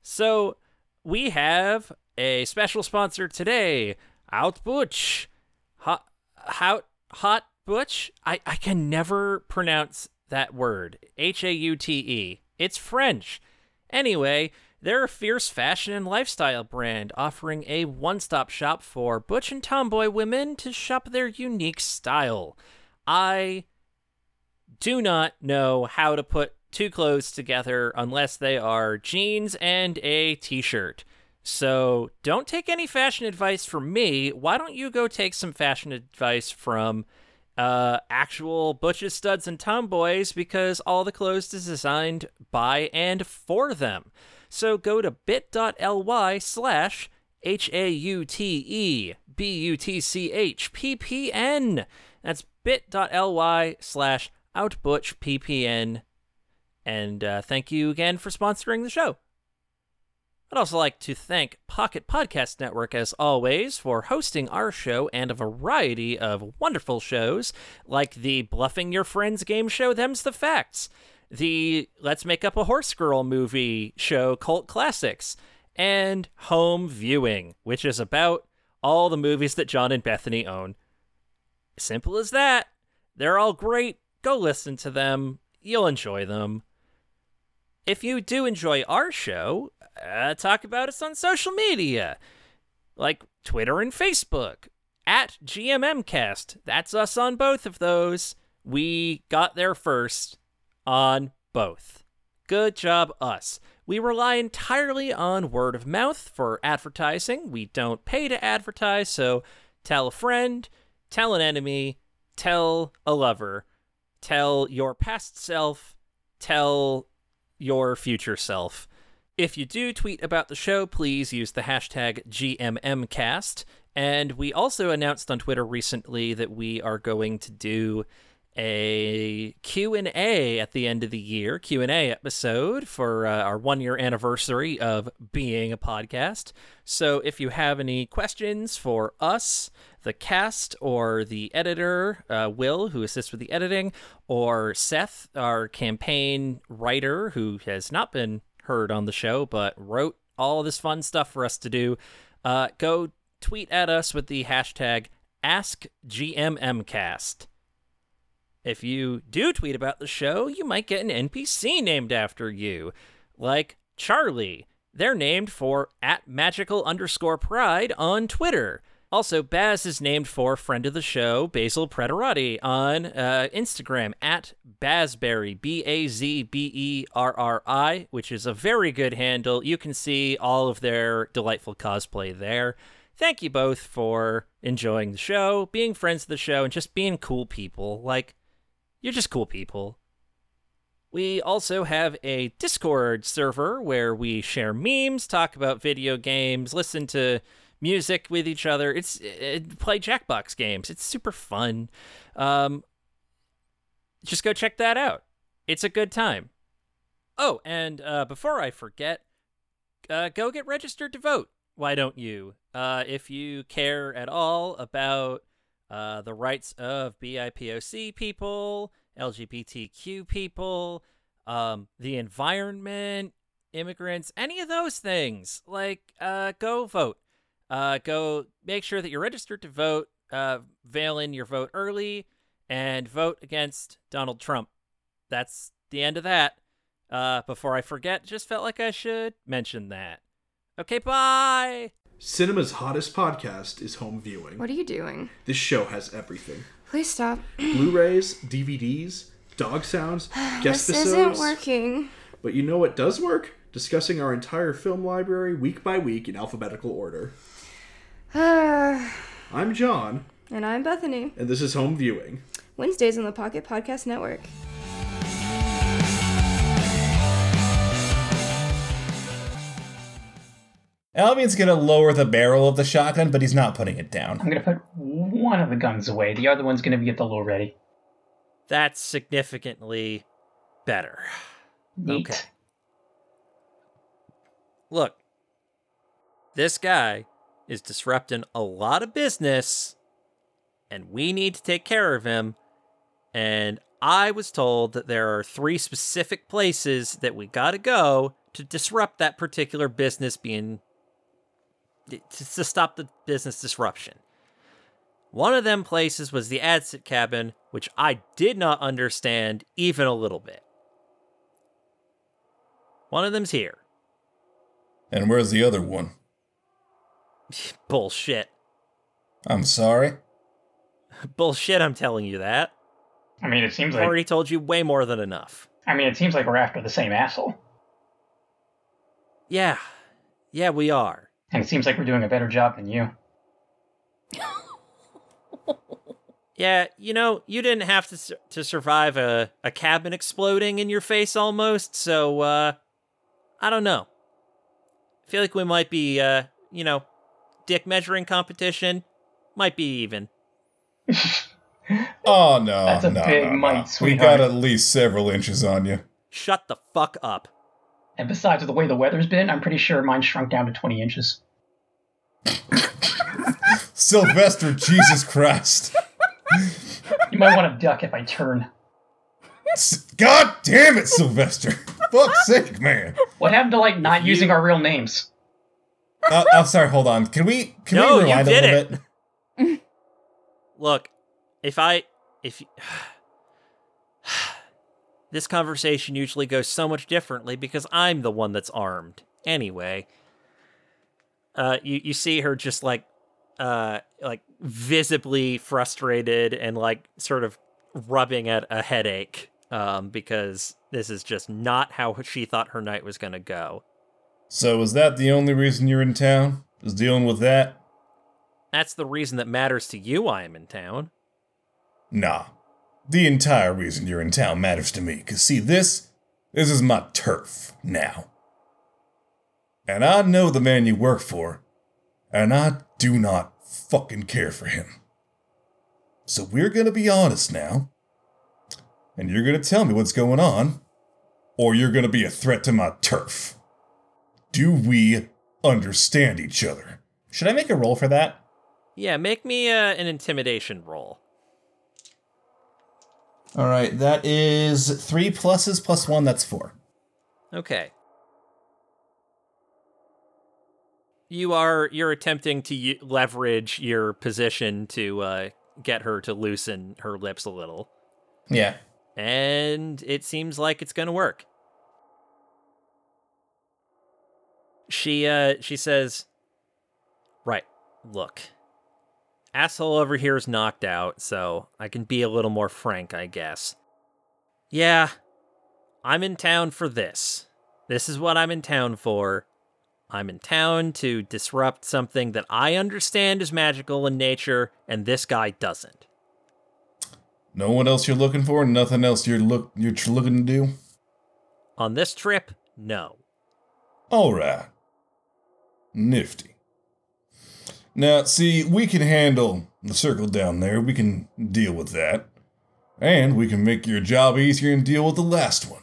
So, we have a special sponsor today, Out Butch. Hot Hot Hot Butch? I I can never pronounce that word. H A U T E. It's French. Anyway, they're a fierce fashion and lifestyle brand offering a one stop shop for butch and tomboy women to shop their unique style. I do not know how to put two clothes together unless they are jeans and a t shirt. So don't take any fashion advice from me. Why don't you go take some fashion advice from uh, actual butches, studs, and tomboys because all the clothes is designed by and for them. So go to bit.ly slash H A U T E B U T C H P P N. That's bit.ly slash outbutchppn. And uh, thank you again for sponsoring the show. I'd also like to thank Pocket Podcast Network, as always, for hosting our show and a variety of wonderful shows, like the Bluffing Your Friends game show, Them's the Facts, the Let's Make Up a Horse Girl movie show, Cult Classics, and Home Viewing, which is about all the movies that John and Bethany own. Simple as that. They're all great. Go listen to them. You'll enjoy them. If you do enjoy our show, uh, talk about us on social media, like Twitter and Facebook, at GMMcast. That's us on both of those. We got there first on both. Good job, us. We rely entirely on word of mouth for advertising. We don't pay to advertise, so tell a friend, tell an enemy, tell a lover, tell your past self, tell your future self. If you do tweet about the show, please use the hashtag GMMcast. And we also announced on Twitter recently that we are going to do a Q&A at the end of the year, Q&A episode for uh, our 1 year anniversary of being a podcast. So if you have any questions for us, the cast or the editor, uh, Will, who assists with the editing, or Seth, our campaign writer, who has not been heard on the show but wrote all this fun stuff for us to do, uh, go tweet at us with the hashtag AskGMMcast. If you do tweet about the show, you might get an NPC named after you, like Charlie. They're named for at magical underscore pride on Twitter. Also, Baz is named for friend of the show, Basil Preterati, on uh, Instagram at Bazberry, B A Z B E R R I, which is a very good handle. You can see all of their delightful cosplay there. Thank you both for enjoying the show, being friends of the show, and just being cool people. Like, you're just cool people. We also have a Discord server where we share memes, talk about video games, listen to music with each other. It's it, play Jackbox games. It's super fun. Um, just go check that out. It's a good time. Oh, and uh, before I forget, uh, go get registered to vote. Why don't you? Uh, if you care at all about uh, the rights of BIPOC people, LGBTQ people, um, the environment, immigrants, any of those things, like uh, go vote. Uh, go make sure that you're registered to vote. Uh, veil in your vote early and vote against Donald Trump. That's the end of that. Uh, before I forget, just felt like I should mention that. Okay, bye. Cinema's hottest podcast is home viewing. What are you doing? This show has everything Please stop. Blu-rays, DVDs, dog sounds, guest this isn't working. But you know what does work? Discussing our entire film library week by week in alphabetical order. I'm John, And I'm Bethany. and this is home viewing. Wednesdays on the Pocket Podcast Network. Albion's gonna lower the barrel of the shotgun, but he's not putting it down. I'm gonna put one of the guns away. The other one's gonna be at the low ready. That's significantly better. Neat. Okay. Look, this guy is disrupting a lot of business, and we need to take care of him. And I was told that there are three specific places that we gotta go to disrupt that particular business being. To, to stop the business disruption. One of them places was the Adsit cabin, which I did not understand even a little bit. One of them's here. And where's the other one? Bullshit. I'm sorry. Bullshit, I'm telling you that. I mean, it seems like I've like already told you way more than enough. I mean, it seems like we're after the same asshole, Yeah. Yeah, we are. And it seems like we're doing a better job than you. Yeah, you know, you didn't have to su- to survive a, a cabin exploding in your face almost, so uh I don't know. I feel like we might be uh, you know, dick measuring competition might be even. Oh no, That's a no, big no, no. mite, We got at least several inches on you. Shut the fuck up. And besides, with the way the weather's been, I'm pretty sure mine shrunk down to 20 inches. Sylvester, Jesus Christ! You might want to duck if I turn. God damn it, Sylvester! Fuck's sake, man! What happened to like not you- using our real names? Uh, I'm sorry. Hold on. Can we? Can No, we you rewind did a it. little bit? Look, if I if you, this conversation usually goes so much differently because I'm the one that's armed. Anyway, uh, you you see her just like uh like visibly frustrated and like sort of rubbing at a headache um because this is just not how she thought her night was going to go. So is that the only reason you're in town? Is dealing with that? That's the reason that matters to you I am in town. Nah. The entire reason you're in town matters to me. Cause see this? This is my turf now. And I know the man you work for, and I do not fucking care for him. So we're gonna be honest now. And you're gonna tell me what's going on, or you're gonna be a threat to my turf. Do we understand each other? Should I make a roll for that? Yeah, make me uh, an intimidation roll. All right. That is three pluses plus one. That's four. Okay. You are you're attempting to u- leverage your position to uh, get her to loosen her lips a little, Yeah. and it seems like it's going to work. She uh she says, "Right, look, asshole over here is knocked out, so I can be a little more frank, I guess. Yeah, I'm in town for this. This is what I'm in town for. I'm in town to disrupt something that I understand is magical in nature, and this guy doesn't. No one else you're looking for, nothing else you're look you're tr- looking to do? On this trip, no. Alright. Nifty. Now, see, we can handle the circle down there. We can deal with that. And we can make your job easier and deal with the last one.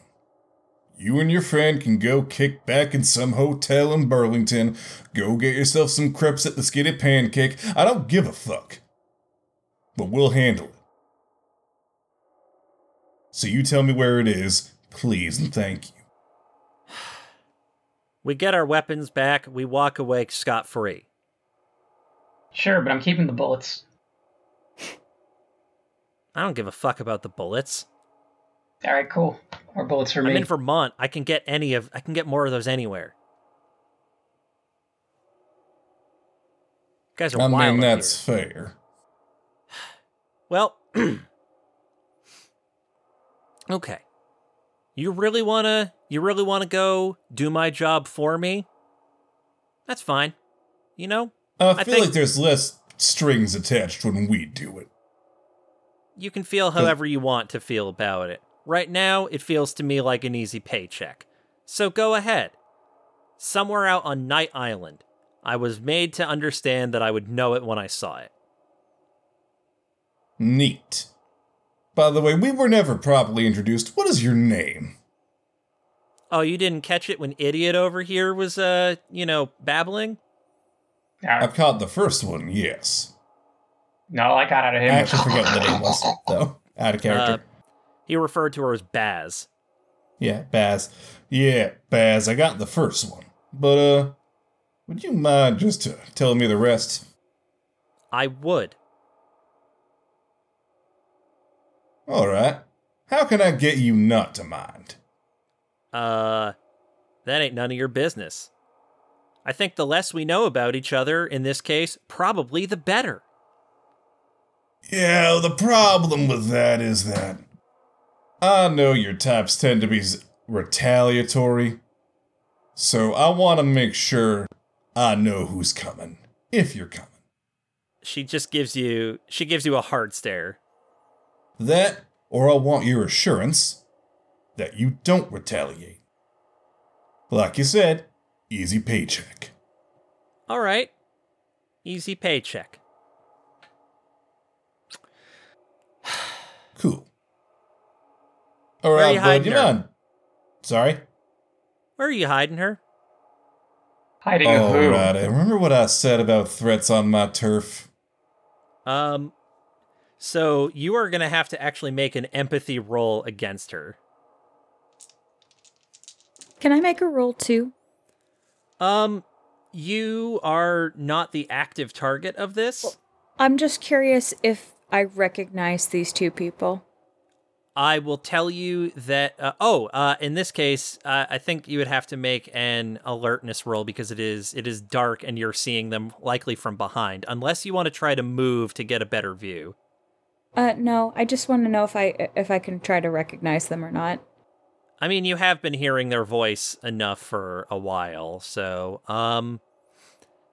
You and your friend can go kick back in some hotel in Burlington, go get yourself some crepes at the Skinny Pancake. I don't give a fuck. But we'll handle it. So you tell me where it is, please, and thank you. We get our weapons back, we walk away scot free. Sure, but I'm keeping the bullets. I don't give a fuck about the bullets. All right, cool. More bullets for I'm me. in Vermont. I can get any of I can get more of those anywhere. You guys are I wild. mean, that's here. fair. Well, okay. You really wanna you really wanna go do my job for me? That's fine. You know, I I feel think- like there's less strings attached when we do it. you can feel however you want to feel about it. Right now, it feels to me like an easy paycheck. So go ahead. Somewhere out on Knight Island, I was made to understand that I would know it when I saw it. Neat. By the way, we were never properly introduced. What is your name? Oh, you didn't catch it when idiot over here was uh, you know, babbling? All right. I've caught the first one, yes. No, I got out of him. I him. actually forget what the name was, though. Out of character. Uh, he referred to her as Baz. yeah, Baz. Yeah, Baz, I got the first one. But, uh, would you mind just uh, telling me the rest? I would. Alright. How can I get you not to mind? Uh, that ain't none of your business. I think the less we know about each other in this case, probably the better. Yeah, the problem with that is that I know your types tend to be retaliatory, so I want to make sure I know who's coming, if you're coming. She just gives you she gives you a hard stare. That, or I want your assurance that you don't retaliate. Like you said, easy paycheck. All right. Easy paycheck. Cool. Alright, you bud, you her? mind? Sorry? Where are you hiding her? Hiding a who? Alright, I remember what I said about threats on my turf. Um so you are going to have to actually make an empathy roll against her. Can I make a roll too? Um you are not the active target of this. Well, I'm just curious if I recognize these two people. I will tell you that. Uh, oh, uh, in this case, uh, I think you would have to make an alertness roll because it is it is dark and you're seeing them likely from behind, unless you want to try to move to get a better view. Uh, no, I just want to know if I if I can try to recognize them or not. I mean, you have been hearing their voice enough for a while, so um,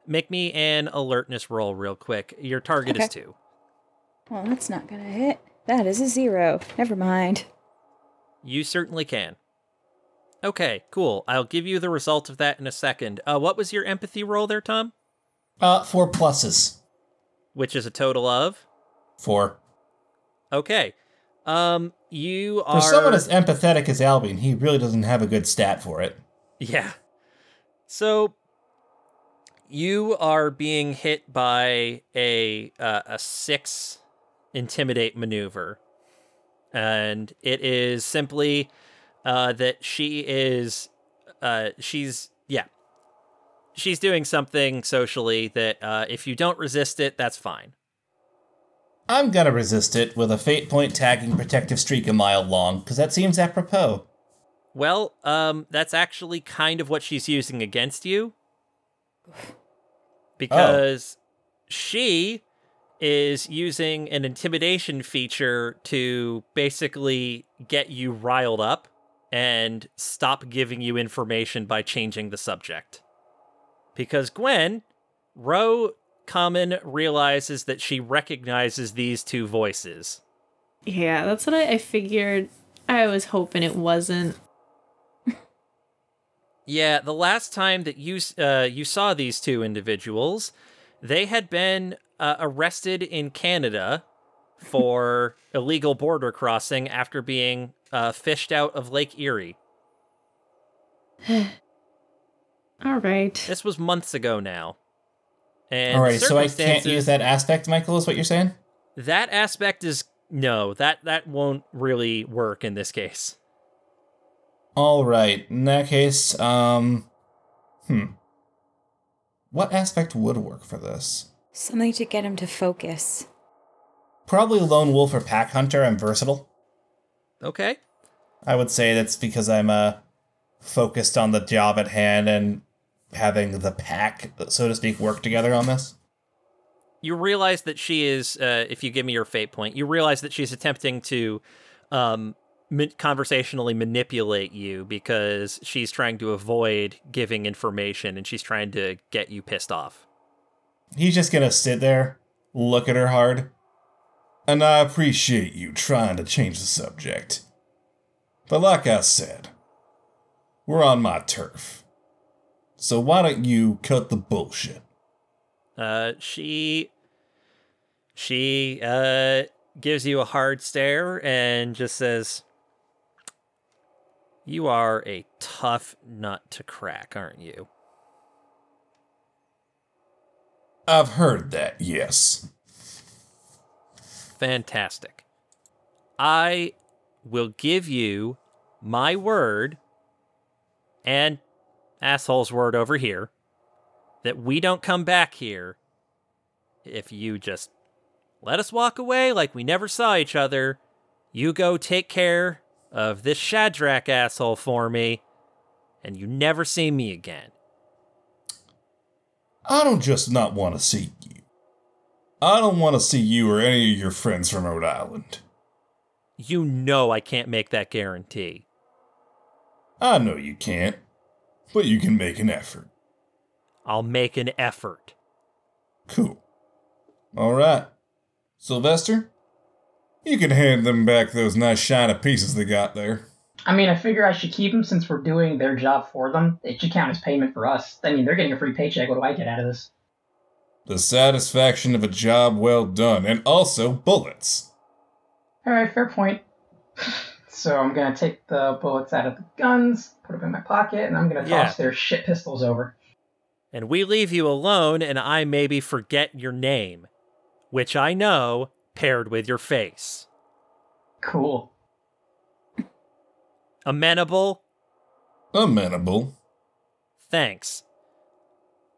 make me an alertness roll real quick. Your target is two. Well, that's not gonna hit. That is a zero. Never mind. You certainly can. Okay, cool. I'll give you the result of that in a second. Uh, what was your empathy roll there, Tom? Uh, four pluses. Which is a total of? Four. Okay. Um, you are For someone as empathetic as Albion, he really doesn't have a good stat for it. Yeah. So you are being hit by a uh, a six intimidate maneuver, and it is simply uh, that she is uh, she's yeah she's doing something socially that uh, if you don't resist it, that's fine. I'm gonna resist it with a fate point tagging protective streak a mile long, because that seems apropos. Well, um, that's actually kind of what she's using against you. Because she is using an intimidation feature to basically get you riled up and stop giving you information by changing the subject. Because Gwen, Ro Common realizes that she recognizes these two voices. Yeah, that's what I, I figured. I was hoping it wasn't. Yeah, the last time that you uh, you saw these two individuals, they had been uh, arrested in Canada for illegal border crossing after being uh, fished out of Lake Erie. All right. This was months ago now. And Alright, so I can't use that aspect, Michael, is what you're saying? That aspect is no, that that won't really work in this case. Alright, in that case, um. Hmm. What aspect would work for this? Something to get him to focus. Probably lone wolf or pack hunter. I'm versatile. Okay. I would say that's because I'm uh focused on the job at hand and having the pack, so to speak, work together on this. you realize that she is uh, if you give me your fate point you realize that she's attempting to um, conversationally manipulate you because she's trying to avoid giving information and she's trying to get you pissed off He's just gonna sit there, look at her hard. And I appreciate you trying to change the subject. But like I said, we're on my turf. So why don't you cut the bullshit? uh, she she uh, gives you a hard stare and just says you are a tough nut to crack aren't you I've heard that, yes. Fantastic. I will give you my word and asshole's word over here that we don't come back here if you just let us walk away like we never saw each other. You go take care of this Shadrach asshole for me, and you never see me again. I don't just not want to see you. I don't want to see you or any of your friends from Rhode Island. You know I can't make that guarantee. I know you can't, but you can make an effort. I'll make an effort. Cool. All right. Sylvester, you can hand them back those nice shiny pieces they got there. I mean, I figure I should keep them since we're doing their job for them. It should count as payment for us. I mean, they're getting a free paycheck. What do I get out of this? The satisfaction of a job well done, and also bullets. All right, fair point. so I'm gonna take the bullets out of the guns, put them in my pocket, and I'm gonna toss Yeah. their shit pistols over. and we leave you alone, and I maybe forget your name, which I know paired with your face. Cool. Amenable? Amenable. Thanks.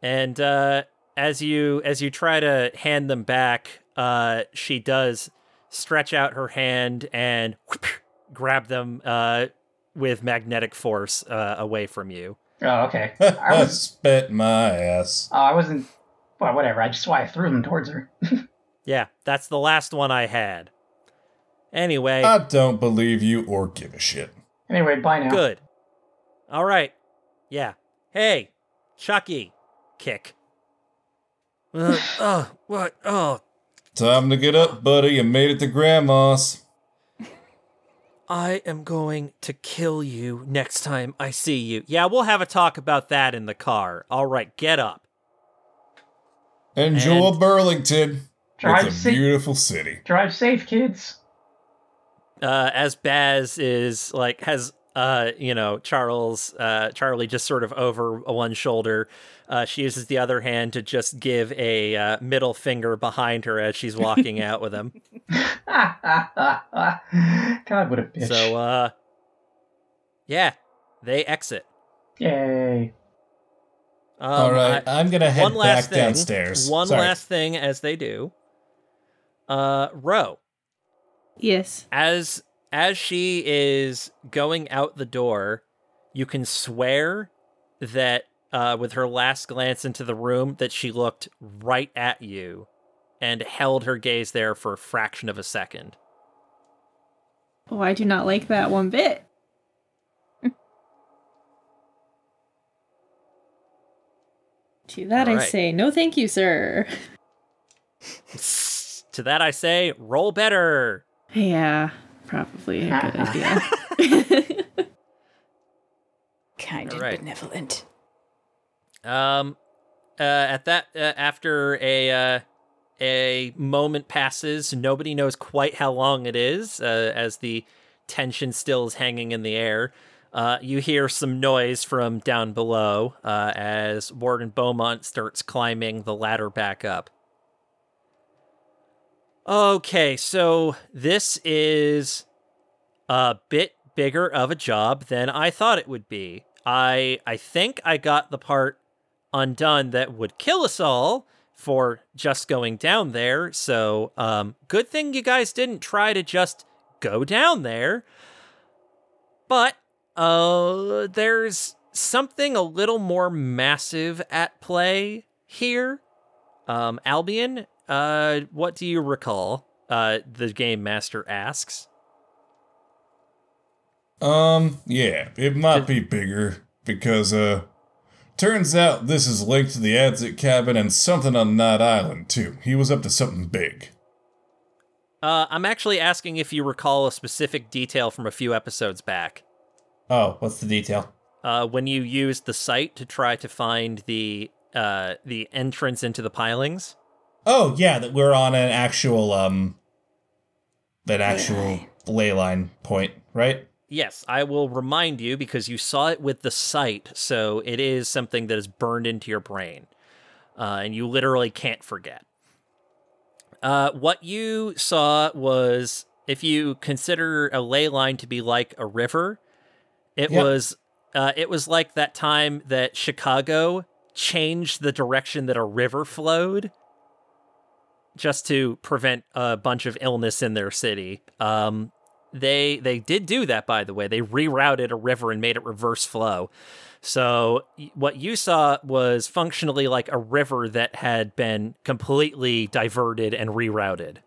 And uh, as you as you try to hand them back, uh, she does stretch out her hand and grab them uh, with magnetic force uh, away from you. Oh, okay. I I was. spit my ass. Oh, I wasn't. Well, whatever. I just why I threw them towards her. Yeah, that's the last one I had. Anyway, I don't believe you or give a shit. Anyway, bye now. good. All right. Yeah. Hey, Chucky. Kick. Uh, oh, what? Oh, Time to get up, buddy. You made it to Grandma's. I am going to kill you next time I see you. Yeah, we'll have a talk about that in the car. All right, get up. Enjoy And- Burlington. Drive it's a safe. beautiful city. Drive safe, kids. uh, as Baz is like has uh you know Charles uh Charlie just sort of over one shoulder. Uh, she uses the other hand to just give a uh, middle finger behind her as she's walking out with him. God, what a bitch. So uh, yeah, they exit. Yay. Um, All right, I- I'm gonna head one last back thing, downstairs. One Sorry. last thing as they do. Uh, Ro, Yes. as as she is going out the door, you can swear that uh, with her last glance into the room that she looked right at you and held her gaze there for a fraction of a second. Oh, I do not like that one bit. to that I say, no thank you, sir. to that I say, roll better. Yeah, probably a good idea. Kind All and right. benevolent. Um, uh, at that, uh, after a uh, a moment passes, nobody knows quite how long it is, uh, as the tension still is hanging in the air. Uh, you hear some noise from down below uh, as Warden Beaumont starts climbing the ladder back up. Okay, so this is a bit bigger of a job than I thought it would be. I I think I got the part undone that would kill us all for just going down there. So, um, good thing you guys didn't try to just go down there. But uh, there's something a little more massive at play here. Um, Albion, uh, what do you recall? Uh, the game master asks. Um, yeah, it might be bigger because, uh, turns out this is linked to the Adsit cabin and something on Knight Island, too. He was up to something big. Uh, I'm actually asking if you recall a specific detail from a few episodes back. Oh, what's the detail? uh, when you used the sight to try to find the uh, the entrance into the pilings. Oh yeah, that we're on an actual um, that actual ley line point, right? Yes, I will remind you because you saw it with the sight, so it is something that is burned into your brain, uh, and you literally can't forget. Uh, what you saw was, if you consider a ley line to be like a river, it Yep. was uh, it was like that time that Chicago changed the direction that a river flowed just to prevent a bunch of illness in their city. Um, they they did do that, by the way. They rerouted a river and made it reverse flow. So what you saw was functionally like a river that had been completely diverted and rerouted.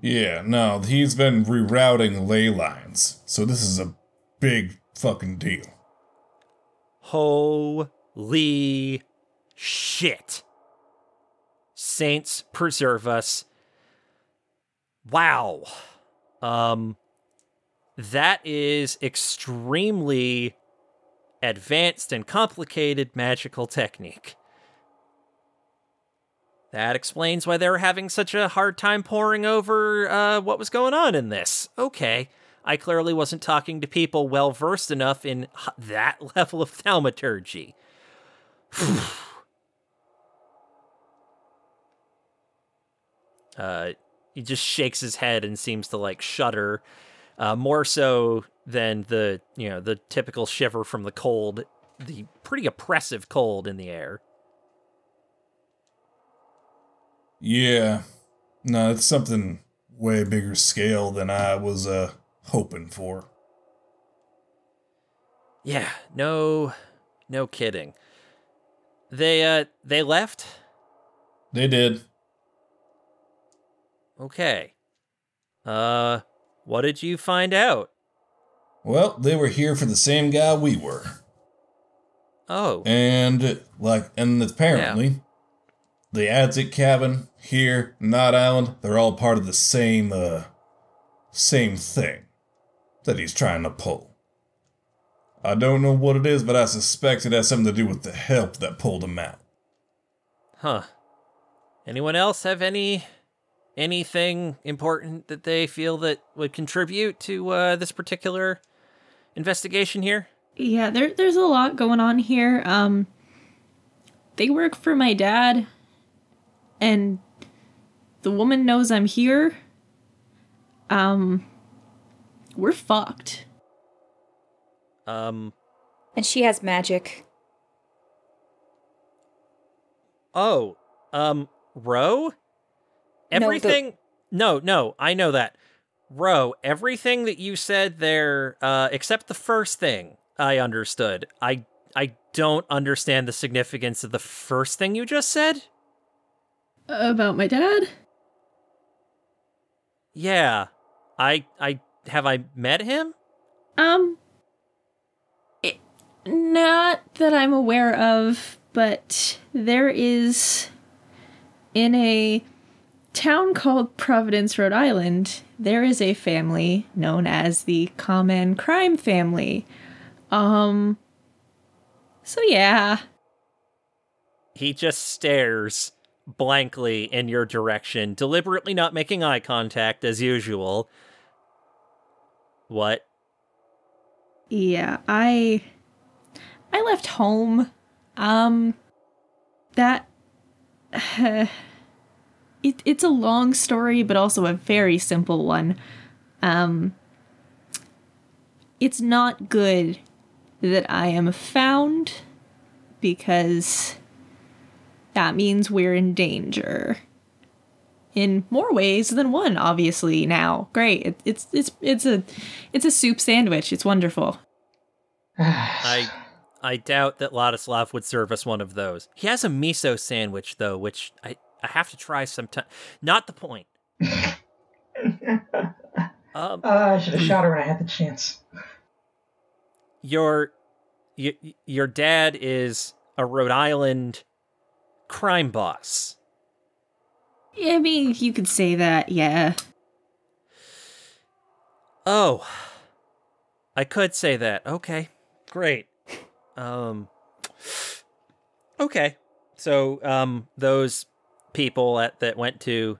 Yeah, no, he's been rerouting ley lines, so this is a big fucking deal. Holy shit. Saints preserve us. Wow. Um that is extremely advanced and complicated magical technique. That explains why they were having such a hard time poring over uh, what was going on in this. Okay, I clearly wasn't talking to people well versed enough in that level of thaumaturgy. uh, he just shakes his head and seems to like shudder, uh, more so than the you know the typical shiver from the cold the pretty oppressive cold in the air. Yeah. No, it's something way bigger scale than I was uh hoping for. Yeah, no no kidding. They uh they left? They did. Okay. Uh what did you find out? Well, they were here for the same guy we were. Oh. And like and apparently the Adsit cabin here, Knight Island, they're all part of the same uh same thing that he's trying to pull. I don't know what it is, but I suspect it has something to do with the help that pulled him out. Huh. Anyone else have any anything important that they feel that would contribute to uh, this particular investigation here? Yeah, there there's a lot going on here. Um they work for my dad and the woman knows I'm here. Um we're fucked. Um And she has magic. oh, um Ro? No, the- Everything No, no, I know that. Ro, everything that you said there uh except the first thing I understood. I I don't understand the significance of the first thing you just said. About my dad? Yeah. I I have I met him? Um it, not that I'm aware of, but there is in a town called Providence, Rhode Island, there is a family known as the Common Crime Family. Um so yeah, He just stares blankly in your direction, deliberately not making eye contact as usual. What? Yeah, I I left home. Um that it it's a long story but also a very simple one. Um it's not good that I am found because that means we're in danger. In more ways than one, obviously. Now, great. It, it's it's it's a it's a soup sandwich. It's wonderful. I I doubt that Ladislav would serve us one of those. He has a miso sandwich though, which I I have to try sometime. Not the point. um, Uh, I should have shot her when I had the chance. your y- your dad is a Rhode Island crime boss. Yeah, I mean, you could say that, yeah. Oh. I could say that. Okay. Great. Um Okay. So um those people at that went to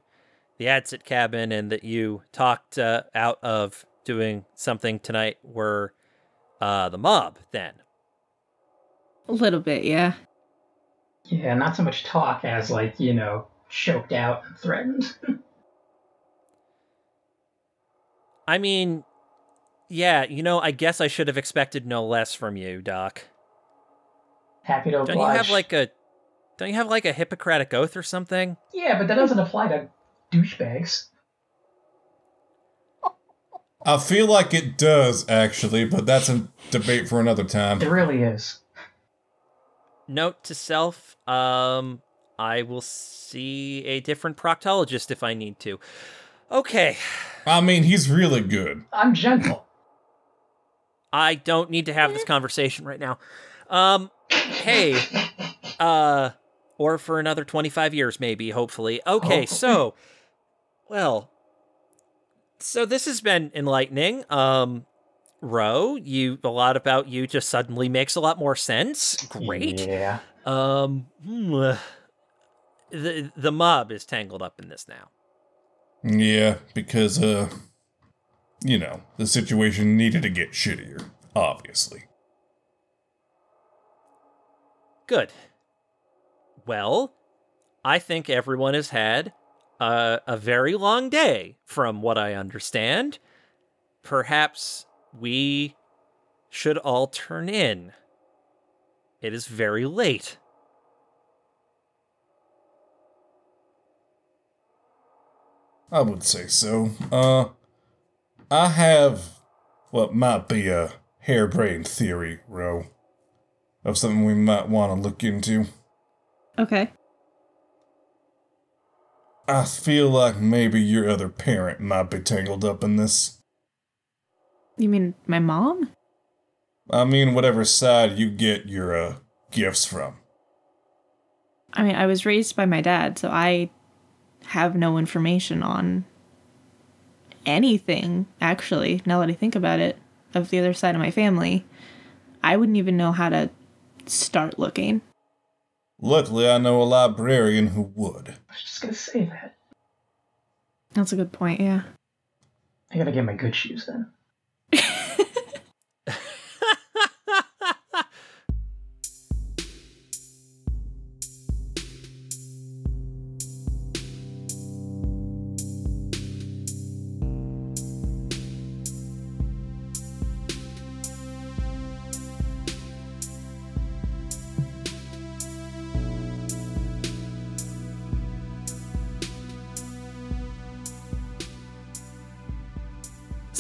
the Adsit cabin and that you talked uh, out of doing something tonight were uh the mob then. A little bit, yeah. Yeah, not so much talk as like you know choked out and threatened. I mean, yeah, you know, I guess I should have expected no less from you, Doc. Happy to oblige. Don't you have like a don't you have like a Hippocratic oath or something? Yeah, but that doesn't apply to douchebags. I feel like it does actually, but that's a debate for another time. It really is. Note to self, um I will see a different proctologist if I need to. Okay, I mean, he's really good. I'm gentle. I don't need to have this conversation right now. Um hey, uh or for another 25 years maybe, hopefully. Okay, so well, so this has been enlightening. Um Ro, you a lot about you just suddenly makes a lot more sense. Great. Yeah. Um, hmm, the the mob is tangled up in this now. Yeah, because uh you know, the situation needed to get shittier, obviously. Good. Well, I think everyone has had a, a very long day, from what I understand. Perhaps we should all turn in. it is very late. I would say so. Uh, I have what might be a harebrained theory, Ro, of something we might want to look into. Okay. I feel like maybe your other parent might be tangled up in this. You mean my mom? I mean, whatever side you get your uh, gifts from. I mean, I was raised by my dad, so I have no information on anything, actually, now that I think about it, of the other side of my family. I wouldn't even know how to start looking. Luckily, I know a librarian who would. I was just gonna say that. That's a good point, yeah. I gotta get my good shoes then.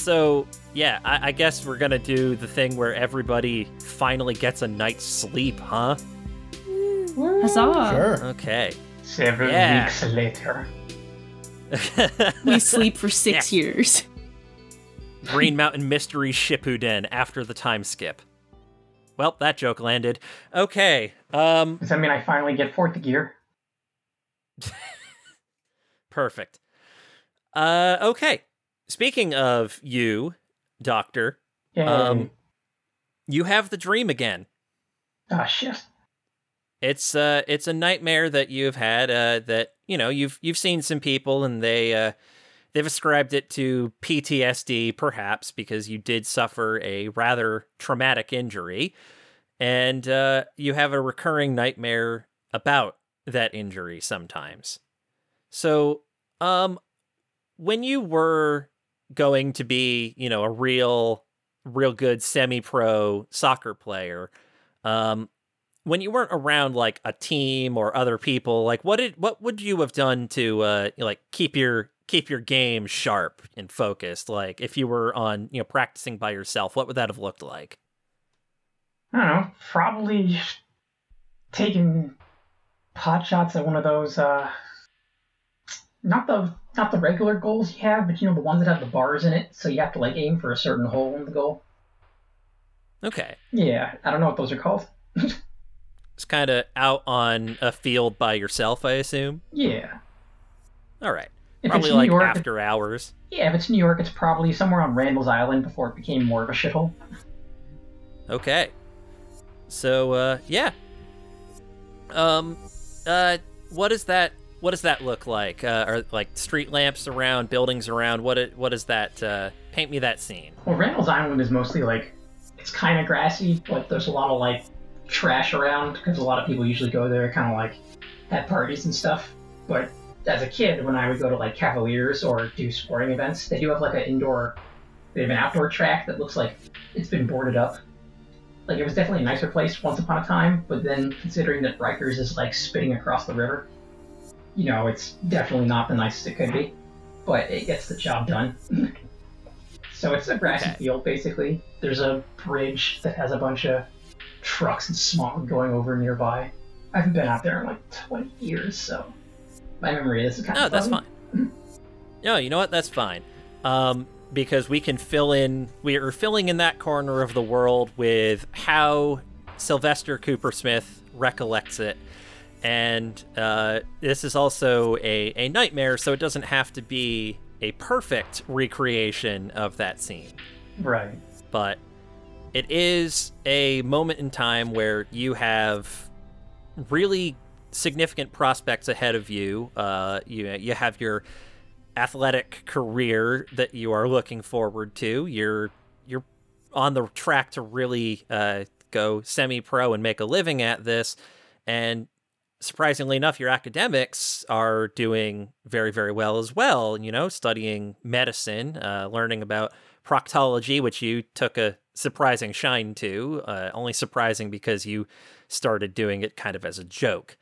So, yeah, I, I guess we're gonna do the thing where everybody finally gets a night's sleep, huh? Huzzah! Sure. Okay. Several Yeah. weeks later. We sleep for six years. Green Mountain Mystery Shippuden after the time skip. Well, that joke landed. Okay. Um Does that mean I finally get fourth gear? perfect. Uh okay. Speaking of you, Doctor, um you have the dream again. ah, shit. It's uh it's a nightmare that you've had uh that you know you've you've seen some people and they uh they've ascribed it to PTSD perhaps because you did suffer a rather traumatic injury and uh you have a recurring nightmare about that injury sometimes. So um when you were going to be, you know, a real real good semi-pro soccer player um when you weren't around like a team or other people, like what did what would you have done to uh like keep your keep your game sharp and focused? Like if you were on you know practicing by yourself, what would that have looked like? I don't know. Probably taking pot shots at one of those. uh Not the not the regular goals you have, but you know the ones that have the bars in it, so you have to like aim for a certain hole in the goal. Okay, Yeah, I don't know what those are called. it's kind of out on a field by yourself, I assume. Yeah. All right, If probably like York, after hours. yeah, if it's New York, it's probably somewhere on Randall's Island before it became more of a shithole. Okay. So uh yeah. Um uh what is that what does that look like? Uh are like street lamps around, buildings around? What it, what is that uh paint me that scene. Well, Randall's Island is mostly like it's kind of grassy, but there's a lot of like trash around because a lot of people usually go there, kind of like have parties and stuff. But as a kid, when I would go to like Cavaliers or do sporting events, they do have like an indoor, they have an outdoor track that looks like it's been boarded up. Like it was definitely a nicer place once upon a time, but then considering that Rikers is like spitting across the river, you know, it's definitely not the nicest it could be. But it gets the job done. So it's a grassy Okay. field, basically. There's a bridge that has a bunch of trucks and smog going over nearby. I haven't been out there in like 20 years, so my memory is kind No, of that's fuzzy. fine. No, you know what? That's fine. Um, because we can fill in. We are filling in that corner of the world with how Sylvester Cooper Smith recollects it, and uh, this is also a a nightmare, so it doesn't have to be a perfect recreation of that scene Right. but it is a moment in time where you have really significant prospects ahead of you. Uh, you you have your athletic career that you are looking forward to. You're you're on the track to really uh, go semi-pro and make a living at this, and surprisingly enough, your academics are doing very, very well as well. You know, studying medicine, uh, learning about proctology, which you took a surprising shine to. Uh, only surprising because you started doing it kind of as a joke.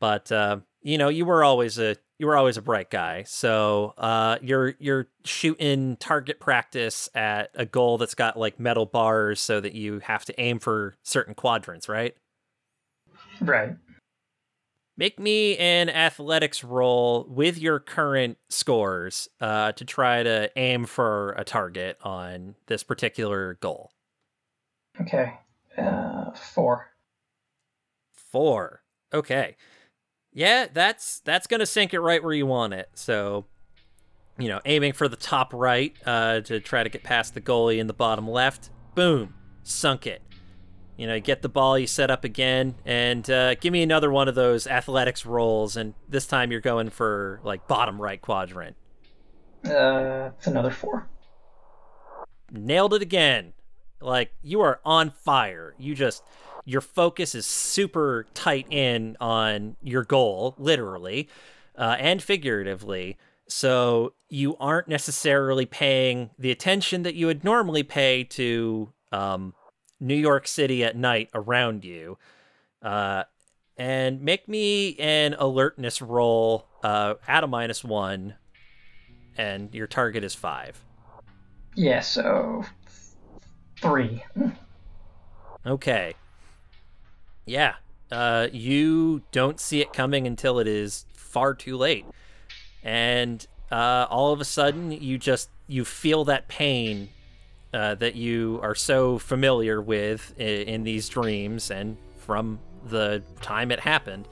But uh, you know, you were always a you were always a bright guy. So uh, you're you're shooting target practice at a goal that's got like metal bars, so that you have to aim for certain quadrants, right? Right. Make me an athletics roll with your current scores uh, to try to aim for a target on this particular goal. Okay. Uh, four. Four. Okay. Yeah, that's that's gonna sink it right where you want it. So, you know, aiming for the top right uh, to try to get past the goalie in the bottom left. Boom, sunk it. You know, get the ball, you set up again, and uh, give me another one of those athletics rolls, and this time you're going for like bottom right quadrant. Uh, it's another four. Nailed it again. Like you are on fire. You just your focus is super tight in on your goal, literally uh, and figuratively. So you aren't necessarily paying the attention that you would normally pay to um, New York City at night around you. Uh, and make me an alertness roll uh, at a minus one, and your target is five. Yeah, so three. Okay. Yeah. Uh, you don't see it coming until it is far too late, and uh, all of a sudden you just you feel that pain uh, that you are so familiar with in, in these dreams and from the time it happened.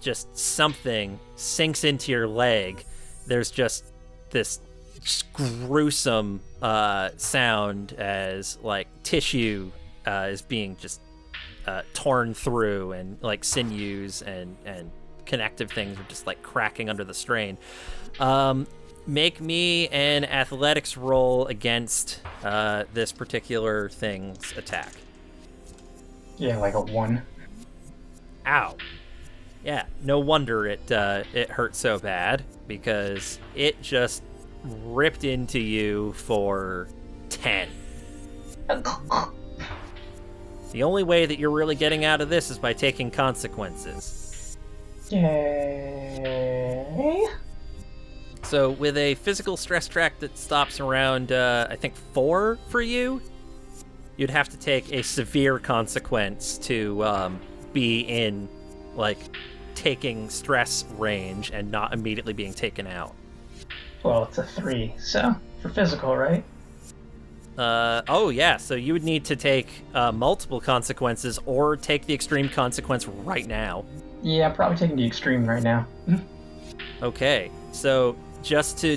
Just something sinks into your leg. There's just this gruesome uh, sound as like tissue uh, is being just uh, torn through and like sinews and and connective things are just like cracking under the strain. Um, make me an athletics roll against uh, this particular thing's attack. Yeah, like a one. Ow. Yeah, no wonder it uh, it hurt so bad because it just ripped into you for ten. The only way that you're really getting out of this is by taking consequences. Yay. So, with a physical stress track that stops around, uh, I think, four for you, you'd have to take a severe consequence to um, be in, like, taking stress range and not immediately being taken out. Well, it's a three, so for physical, right? Uh, oh, yeah, so you would need to take uh, multiple consequences or take the extreme consequence right now. Yeah, probably taking the extreme right now. Okay, so just to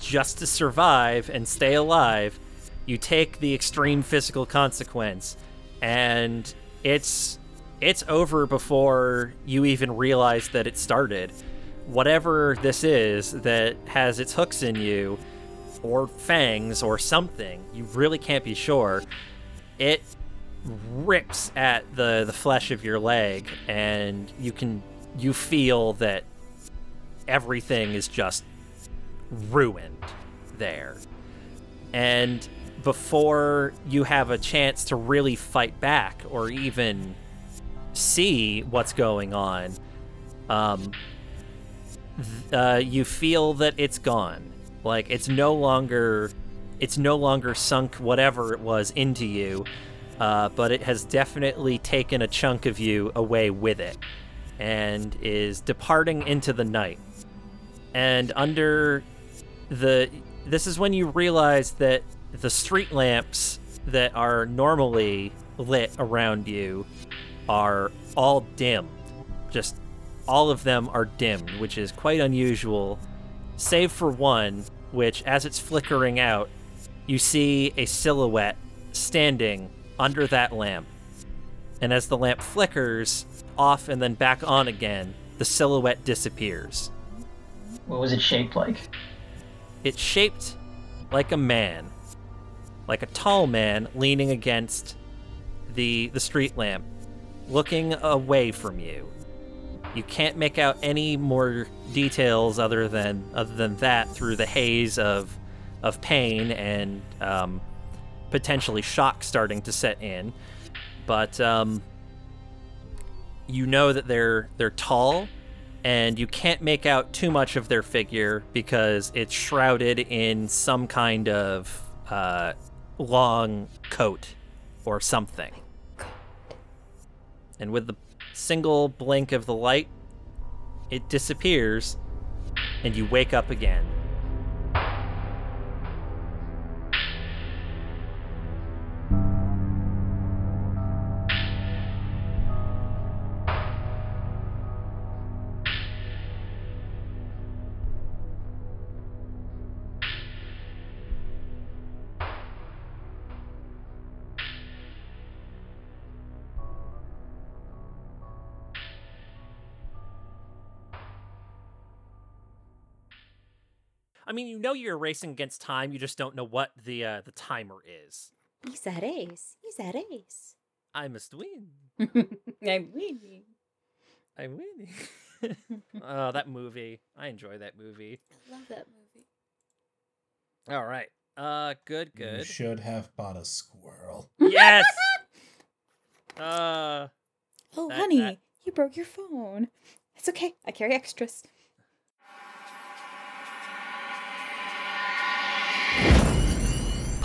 just to survive and stay alive, you take the extreme physical consequence, and it's it's over before you even realize that it started. Whatever this is that has its hooks in you, or fangs, or something, you really can't be sure. It rips at the the flesh of your leg, and you can you feel that everything is just ruined there. And before you have a chance to really fight back or even see what's going on, um, uh, you feel that it's gone. Like it's no longer, it's no longer sunk whatever it was into you, uh, but it has definitely taken a chunk of you away with it, and is departing into the night and under the this is when you realize that the street lamps that are normally lit around you are all dimmed just all of them are dimmed which is quite unusual save for one which as it's flickering out you see a silhouette standing under that lamp. And as the lamp flickers off and then back on again the silhouette disappears. What was it shaped like? It's shaped like a man, like a tall man leaning against the the street lamp, looking away from you. You can't make out any more details other than other than that through the haze of of pain and um, potentially shock starting to set in. But um, you know that they're they're tall and you can't make out too much of their figure because it's shrouded in some kind of uh, long coat or something. And with the single blink of the light, it disappears and you wake up again. I mean, you know you're racing against time. You just don't know what the uh, the timer is. He's a race. He's a race. I must win. I'm winning. I'm winning. oh, that movie. I enjoy that movie. I Love that movie. All right. Uh, good, You good. should have bought a squirrel. yes. Uh, Oh, That- honey, that- you broke your phone. It's okay. I carry extras.